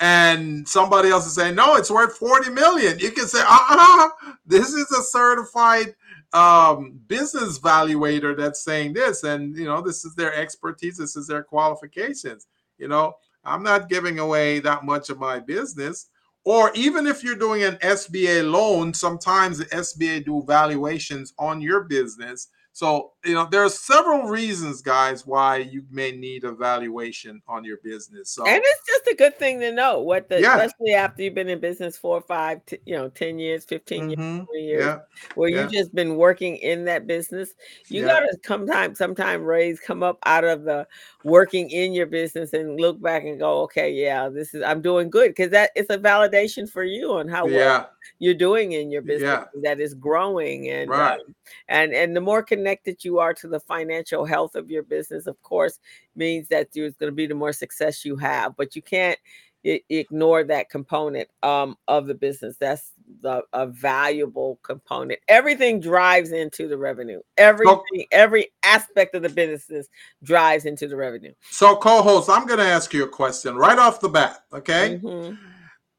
and somebody else is saying no it's worth 40 million. You can say uh-uh this is a certified um, business valuator that's saying this and you know this is their expertise this is their qualifications. You know i'm not giving away that much of my business. Or even if you're doing an sba loan sometimes the sba do valuations on your business so you know there are several reasons guys why you may need a valuation on your business so And it's just a good thing to know what the, Yeah. especially after you've been in business four, five, t- you know, 10 years, 15 years, Mhm. 20 years, yeah where yeah. you've just been working in that business. You Yeah. gotta sometime, sometime raise, come up out of the working in your business and look back and go, okay, yeah, this is I'm doing good because that it's a validation for you on how well yeah you're doing in your business Yeah. that is growing and Right. um, and and the more connected you are to the financial health of your business of course means that there's going to be the more success you have but you can't ignore that component um, of the business that's the a valuable component everything drives into the revenue everything every aspect of the business drives into the revenue So, co-host, I'm going to ask you a question right off the bat. Okay, Mhm.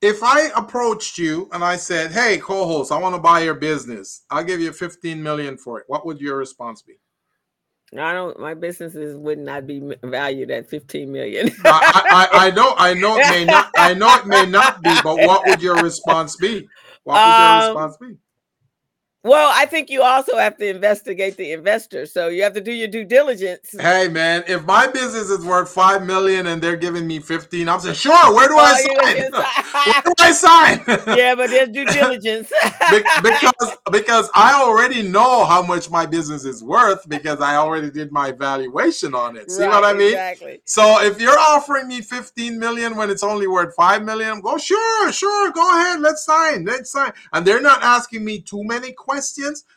if I approached you and I said, "Hey, co-host, I want to buy your business. I'll give you 15 million for it," what would your response be? I don't my businesses would not be valued at 15 million I, I, *laughs* I know, I know it may not, I know it may not be, but what would your response be? What would your Um, response be? Well, I think you also have to investigate the investor. So you have to do your due diligence. Hey, man, if my business is worth five million and they're giving me 15, I'm saying, sure. Where do I Oh, you're sign? *laughs* Where do I sign? *laughs* yeah, but there's due *laughs* diligence. Be- because because I already know how much my business is worth because I already did my valuation on it. See what I mean? Exactly. So if you're offering me 15 million when it's only worth 5 million, go sure, sure, go ahead, let's sign. Let's sign. And they're not asking me too many questions.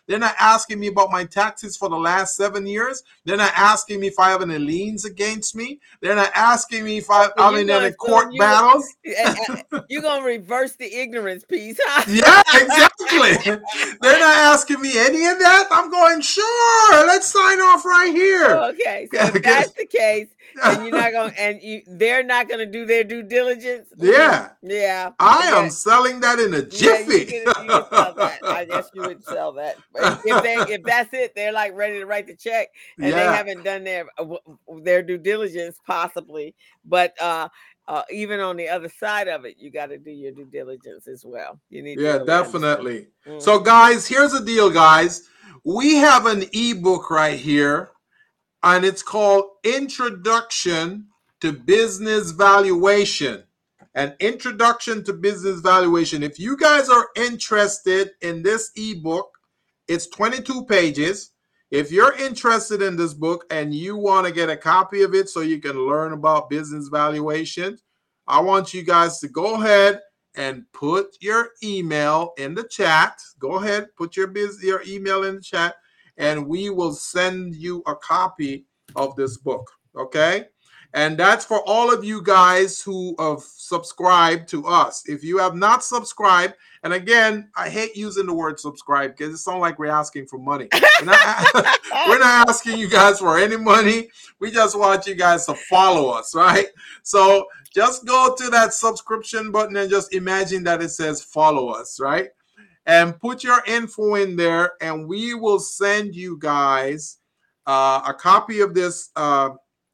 They're not asking me about my taxes for the last 7 years. They're not asking me if I have any liens against me. They're not asking me if I, I'm in any court you- battles. *laughs* You're gonna reverse the ignorance piece, huh? *laughs* Yeah, exactly. *laughs* They're not asking me any of that. I'm going, sure, let's sign off right here. Okay, so if that's the case, and you're not gonna, and you, they're not gonna do their due diligence. Yeah. yeah. I yeah. am selling that in a Yeah, you jiffy. can, you can sell that. I guess you would sell that. But if they, *laughs* if that's it, they're like ready to write the check, and they haven't done their uh, their due diligence, possibly. But uh, uh, even on the other side of it, you got to do your due diligence as well. You need. Yeah, definitely. Mhm. So, guys, here's the deal, guys. We have an ebook right here, and it's called Introduction to Business Valuation. An introduction to business valuation. If you guys are interested in this ebook, it's 22 pages. if you're interested in this book and you want to get a copy of it so you can learn about business valuation, I want you guys to go ahead and put your email in the chat. Go ahead, put your biz, your email in the chat, and we will send you a copy of this book. Okay. And that's for all of you guys who have subscribed to us. If you have not subscribed, and again, I hate using the word subscribe because it sounds like we're asking for money. We're not, *laughs* we're not asking you guys for any money. We just want you guys to follow us, right? So just go to that subscription button and just imagine that it says follow us, right? And put your info in there, and we will send you guys uh, a copy of this. Uh,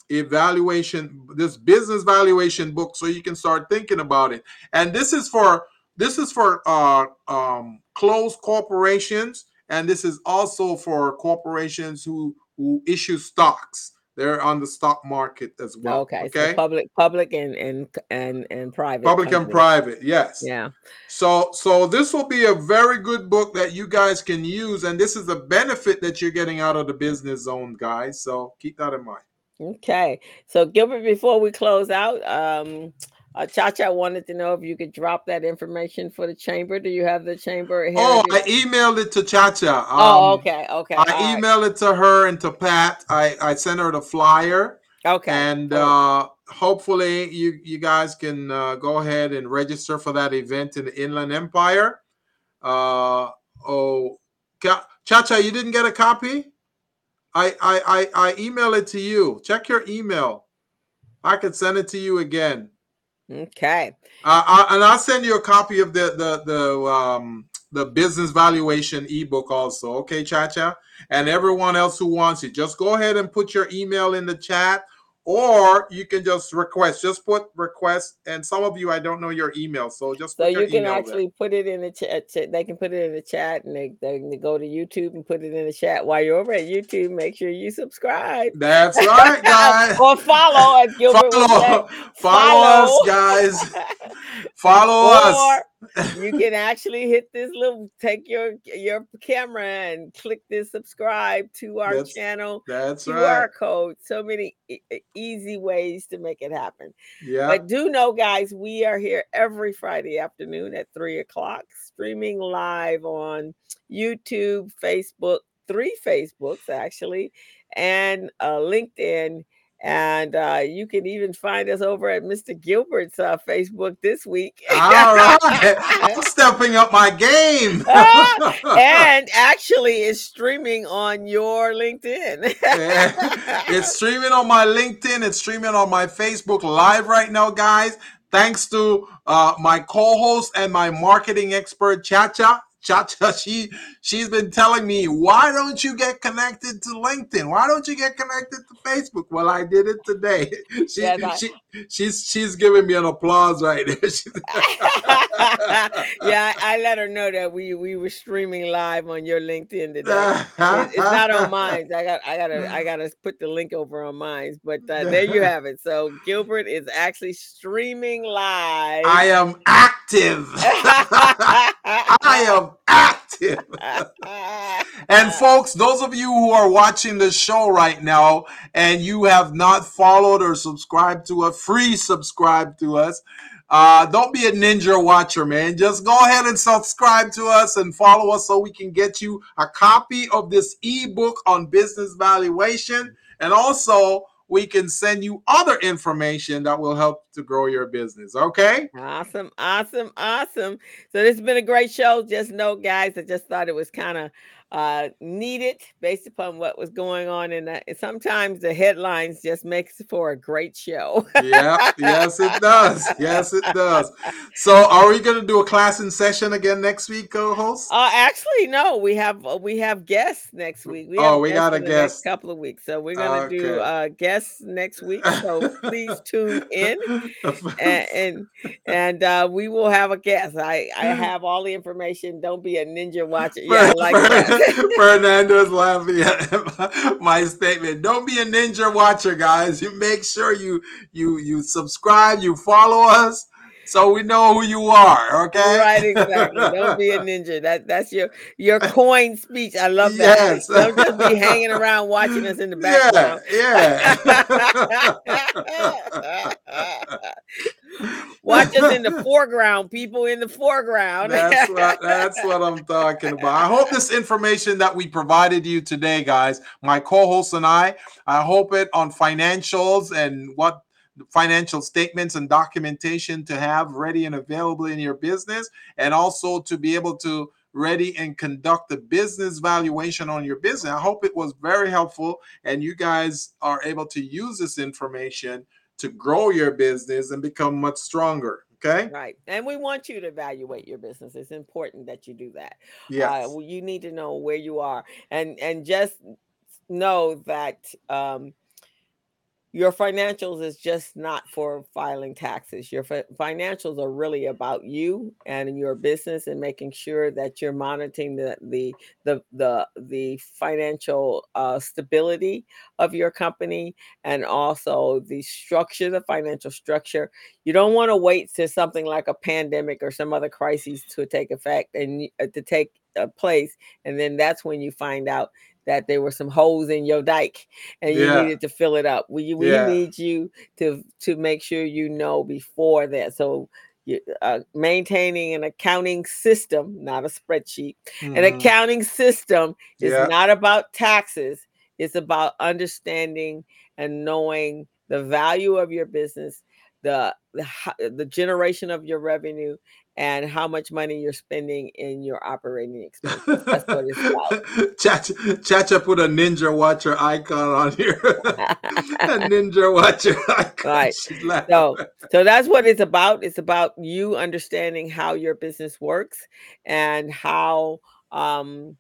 evaluation this business valuation book so you can start thinking about it and this is for this is for uh um closed corporations and this is also for corporations who who issue stocks they're on the stock market as well okay, okay? So public public and and and and private public and private yes yeah so so this will be a very good book that you guys can use and this is a benefit that you're getting out of the business zone guys so keep that in mind Okay. So Gilbert, before we close out, um, uh, Chacha wanted to know if you could drop that information for the chamber. Do you have the chamber? Oh, I emailed it to Chacha. Um, oh, okay, okay. I emailed right. it to her and to Pat. I I sent her the flyer. Okay. And uh, hopefully you you guys can uh, go ahead and register for that event in the Inland Empire. Uh, oh, Chacha, you didn't get a copy? I, I I I email it to you. Check your email. I could send it to you again. Okay. Uh, I, and I'll send you a copy of the the the um the business valuation ebook also. Okay, Chacha, and everyone else who wants it, just go ahead and put your email in the chat or you can just request just put request and some of you i don't know your email so just so you can actually there. put it in the chat they can put it in the chat and they, they can go to youtube and put it in the chat. While you're over at youtube make sure you subscribe. That's *laughs* right guys. Or follow follow, follow, follow us guys. *laughs* Follow or, us you can actually hit this little take your your camera and click this subscribe to our that's, channel. that's QR right code. So many e- easy ways to make it happen. Yeah. But do know guys we are here every friday afternoon at three o'clock streaming live on youtube facebook three facebooks actually and uh, linkedin and uh, you can even find us over at Mr. Gilbert's uh, Facebook this week. All right. *laughs* I'm stepping up my game. *laughs* and *laughs* actually, it's streaming on your LinkedIn. it's streaming on my LinkedIn. It's streaming on my Facebook Live right now, guys. Thanks to uh, my co host and my marketing expert, Chacha. Chacha, she she's been telling me, why don't you get connected to LinkedIn? Why don't you get connected to Facebook? Well, I did it today. *laughs* She, yeah, she she's she's giving me an applause right there. *laughs* *laughs* yeah, I, let her know that we we were streaming live on your LinkedIn today. it's not on mine. I got I gotta I gotta put the link over on mine. But uh, there you have it. So Gilbert is actually streaming live. I am active. I am active. *laughs* and folks, those of you who are watching this show right now and you have not followed or subscribed to a free subscribe to us, uh, don't be a ninja watcher, man. Just go ahead and subscribe to us and follow us so we can get you a copy of this ebook on business valuation and also we can send you other information that will help to grow your business. Okay. Awesome. Awesome. Awesome. So this has been a great show. Just know, guys, I just thought it was kind of uh, needed based upon what was going on. And sometimes the headlines just makes for a great show. yeah, yes, it does. Yes, it does. So, are we going to do a class in session again next week, co-host? Uh, actually, no. We have uh, we have guests next week. We oh, we got a guest. couple of weeks, so we're going to okay. do uh, guests next week. So *laughs* please tune in, *laughs* and and, and uh, we will have a guest. I I *laughs* have all the information. Don't be a ninja watcher. Yeah, like that. *laughs* Fernando's laughing at my statement. Don't be a ninja watcher, guys. You make sure you you you subscribe, you follow us, so we know who you are. Okay. Right, exactly. Don't be a *laughs* ninja. That that's your your coin speech. I love that. Yes. Don't just be hanging around watching us in the *laughs* Yeah, background. yeah. Watch us in the *laughs* foreground, people in the foreground. That's what *laughs* that's what I'm talking about. I hope this information that we provided you today, guys, my co-hosts and I, I hope it on financials and what financial statements and documentation to have ready and available in your business, and also to be able to ready and conduct the business valuation on your business. I hope it was very helpful and you guys are able to use this information to grow your business and become much stronger. Okay. Right. And we want you to evaluate your business. It's important that you do that. Yes. Uh, well, you need to know where you are and and just know that um, your financials is just not for filing taxes. Your fi- financials are really about you and your business and making sure that you're monitoring the the the the, the financial uh, stability of your company and also the structure, the financial structure. You don't want to wait to something like a pandemic or some other crises to take effect and uh, to take uh, place, and then that's when you find out that there were some holes in your dike and you Yeah. needed to fill it up. We we Yeah. need you to to make sure you know before that. So you, uh, maintaining an accounting system, not a spreadsheet. An Mhm. accounting system is Yeah. not about taxes. It's about understanding and knowing the value of your business, the the, the generation of your revenue, and how much money you're spending in your operating expenses. That's what it's about. *laughs* Chacha, Chacha put a ninja watcher icon on here. *laughs* a ninja watcher *laughs* icon. Right. So, so that's what it's about. It's about you understanding how your business works and how um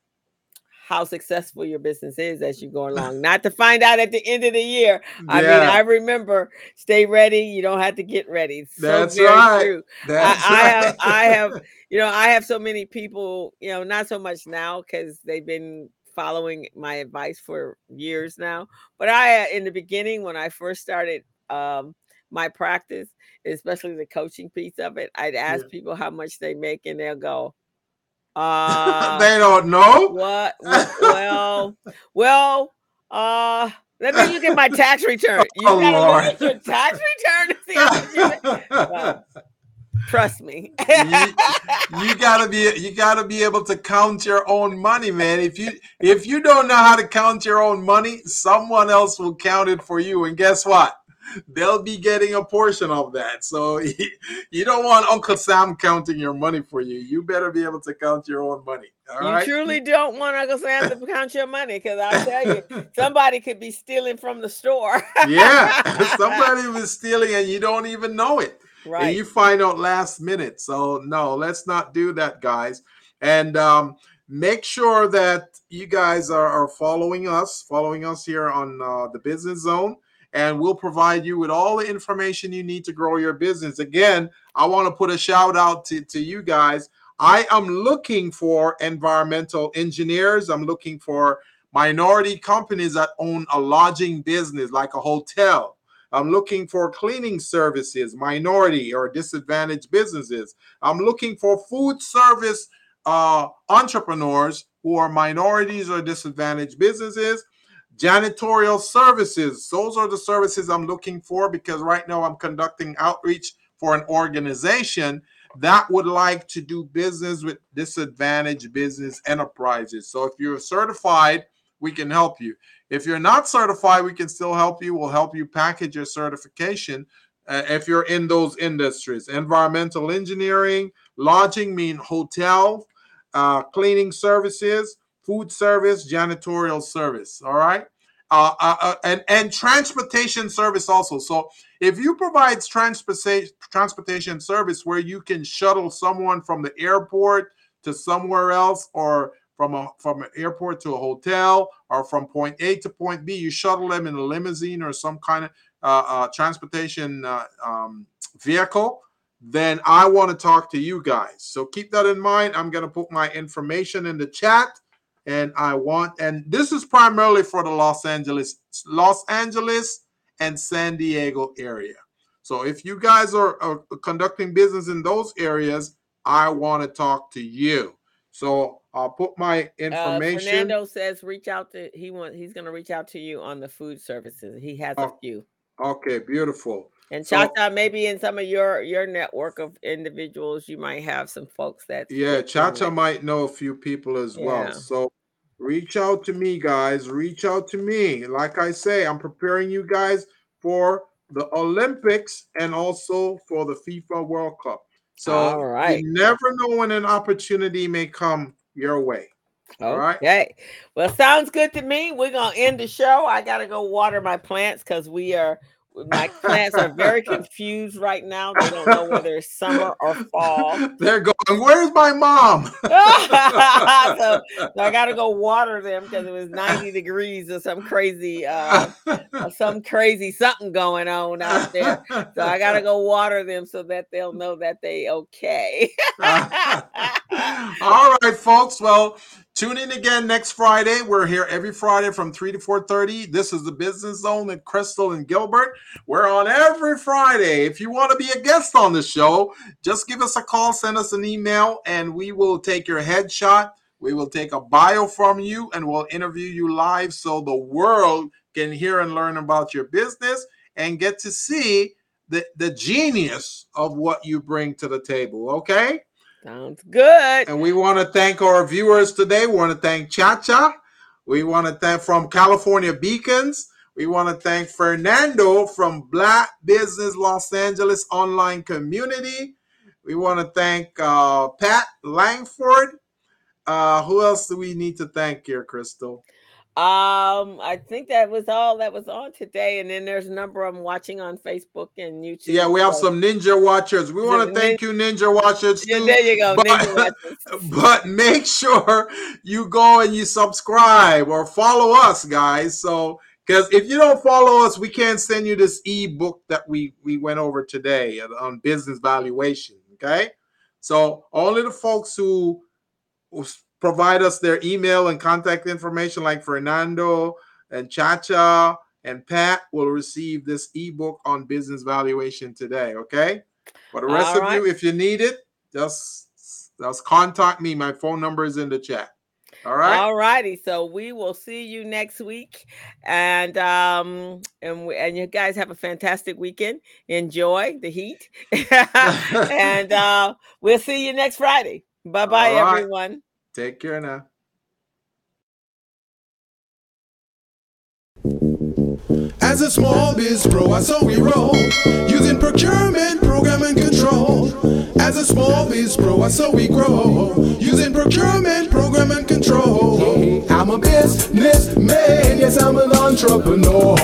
how successful your business is as you go *laughs* along. Not to find out at the end of the year. I mean, I remember stay ready. You don't have to get ready. So That's right. true. that's I, I have. I *laughs* have you know I have so many people you know not so much now because they've been following my advice for years now but I uh, in the beginning when I first started um my practice especially the coaching piece of it I'd ask Yeah. people how much they make and they'll go uh *laughs* they don't know. what well well uh let me look at my tax return *laughs* you Oh, gotta Lord. look at your tax return to see how much you. *laughs* Well, trust me you gotta be you gotta be able to count your own money man if you if you don't know how to count your own money someone else will count it for you and guess what they'll be getting a portion of that. So *laughs* you don't want uncle sam counting your money for you. You better be able to count your own money. All you right? truly don't want Uncle Sam to *laughs* count your money because I'll tell you, *laughs* somebody could be stealing from the store. yeah somebody was stealing and you don't even know it. And you find out last minute. So no, let's not do that, guys. And um, make sure that you guys are, are following us, following us here on uh, the Business Zone, and we'll provide you with all the information you need to grow your business. Again, I want to put a shout out to, to you guys. I am looking for environmental engineers. I'm looking for minority companies that own a lodging business like a hotel. I'm looking for cleaning services, minority or disadvantaged businesses. I'm looking for food service uh, entrepreneurs who are minorities or disadvantaged businesses. Janitorial services, those are the services I'm looking for because right now I'm conducting outreach for an organization that would like to do business with disadvantaged business enterprises. So if you're certified, we can help you. If you're not certified, we can still help you. We'll help you package your certification uh, if you're in those industries. Environmental engineering, lodging mean hotel, uh, cleaning services, food service, janitorial service. All right. Uh, uh, uh, and and transportation service also. So if you provide transportation transportation service where you can shuttle someone from the airport to somewhere else, or from a from an airport to a hotel, or from point A to point B, you shuttle them in a limousine or some kind of uh, uh, transportation um, vehicle. Then I want to talk to you guys. So keep that in mind. I'm going to put my information in the chat and I want and this is primarily for the Los Angeles Los Angeles and San Diego area. So if you guys are, are conducting business in those areas, I want to talk to you. So I'll put my Uh, information. Fernando says reach out to he want he's gonna reach out to you on the food services. He has a Oh, few. okay, beautiful. And so- Chacha, maybe in some of your your network of individuals, you might have some folks that Yeah, Chacha might know a few people as Yeah. well. So reach out to me, guys. Reach out to me. Like I say, I'm preparing you guys for the Olympics and also for the FIFA World Cup. So All right. you never know when an opportunity may come your way. All right. Okay. Well, sounds good to me. We're gonna end the show. I gotta go water my plants because we are my plants are very *laughs* confused right now. They don't know whether it's summer or fall. *laughs* They're going, Where's my mom? *laughs* so, so I gotta go water them because it was 90 degrees or some crazy uh some crazy something going on out there. So I gotta go water them so that they'll know that they okay. All right, folks. Well, tune in again next Friday. We're here every Friday from 3 to 4:30. This is the Business Zone with Crystal and Gilbert. We're on every Friday. If you want to be a guest on the show, just give us a call, send us an email, and we will take your headshot. We will take a bio from you and we'll interview you live so the world can hear and learn about your business and get to see the, the genius of what you bring to the table. Okay? Sounds good. And we want to thank our viewers today. We want to thank Chacha. We want to thank from California Beacons. We want to thank Fernando from Black Business Los Angeles Online Community. We want to thank uh, Pat Langford. Uh, who else do we need to thank here, Crystal? Um, I think that was all that was on today, and then there's a number of them watching on Facebook and YouTube. Yeah, we have so- some Ninja Watchers. We want to thank you, Ninja Watchers. Yeah, there you go. But- *laughs* but make sure you go and you subscribe or follow us guys so because if you don't follow us we can't send you this ebook that we we went over today on business valuation okay so only the folks who, who provide us their email and contact information like fernando and chacha and pat will receive this ebook on business valuation today okay for the rest All of you if you need it just just contact me. My phone number is in the chat. All right. All righty. So we will see you next week, and um, and we, and you guys have a fantastic weekend. Enjoy the heat, *laughs* *laughs* and uh, we'll see you next Friday. Bye bye, right. everyone. Take care now. As a small biz pro, I saw we roll using procurement, program and control. As a small biz pro, I saw we grow using procurement, program and control. I'm a businessman, yes, I'm an entrepreneur.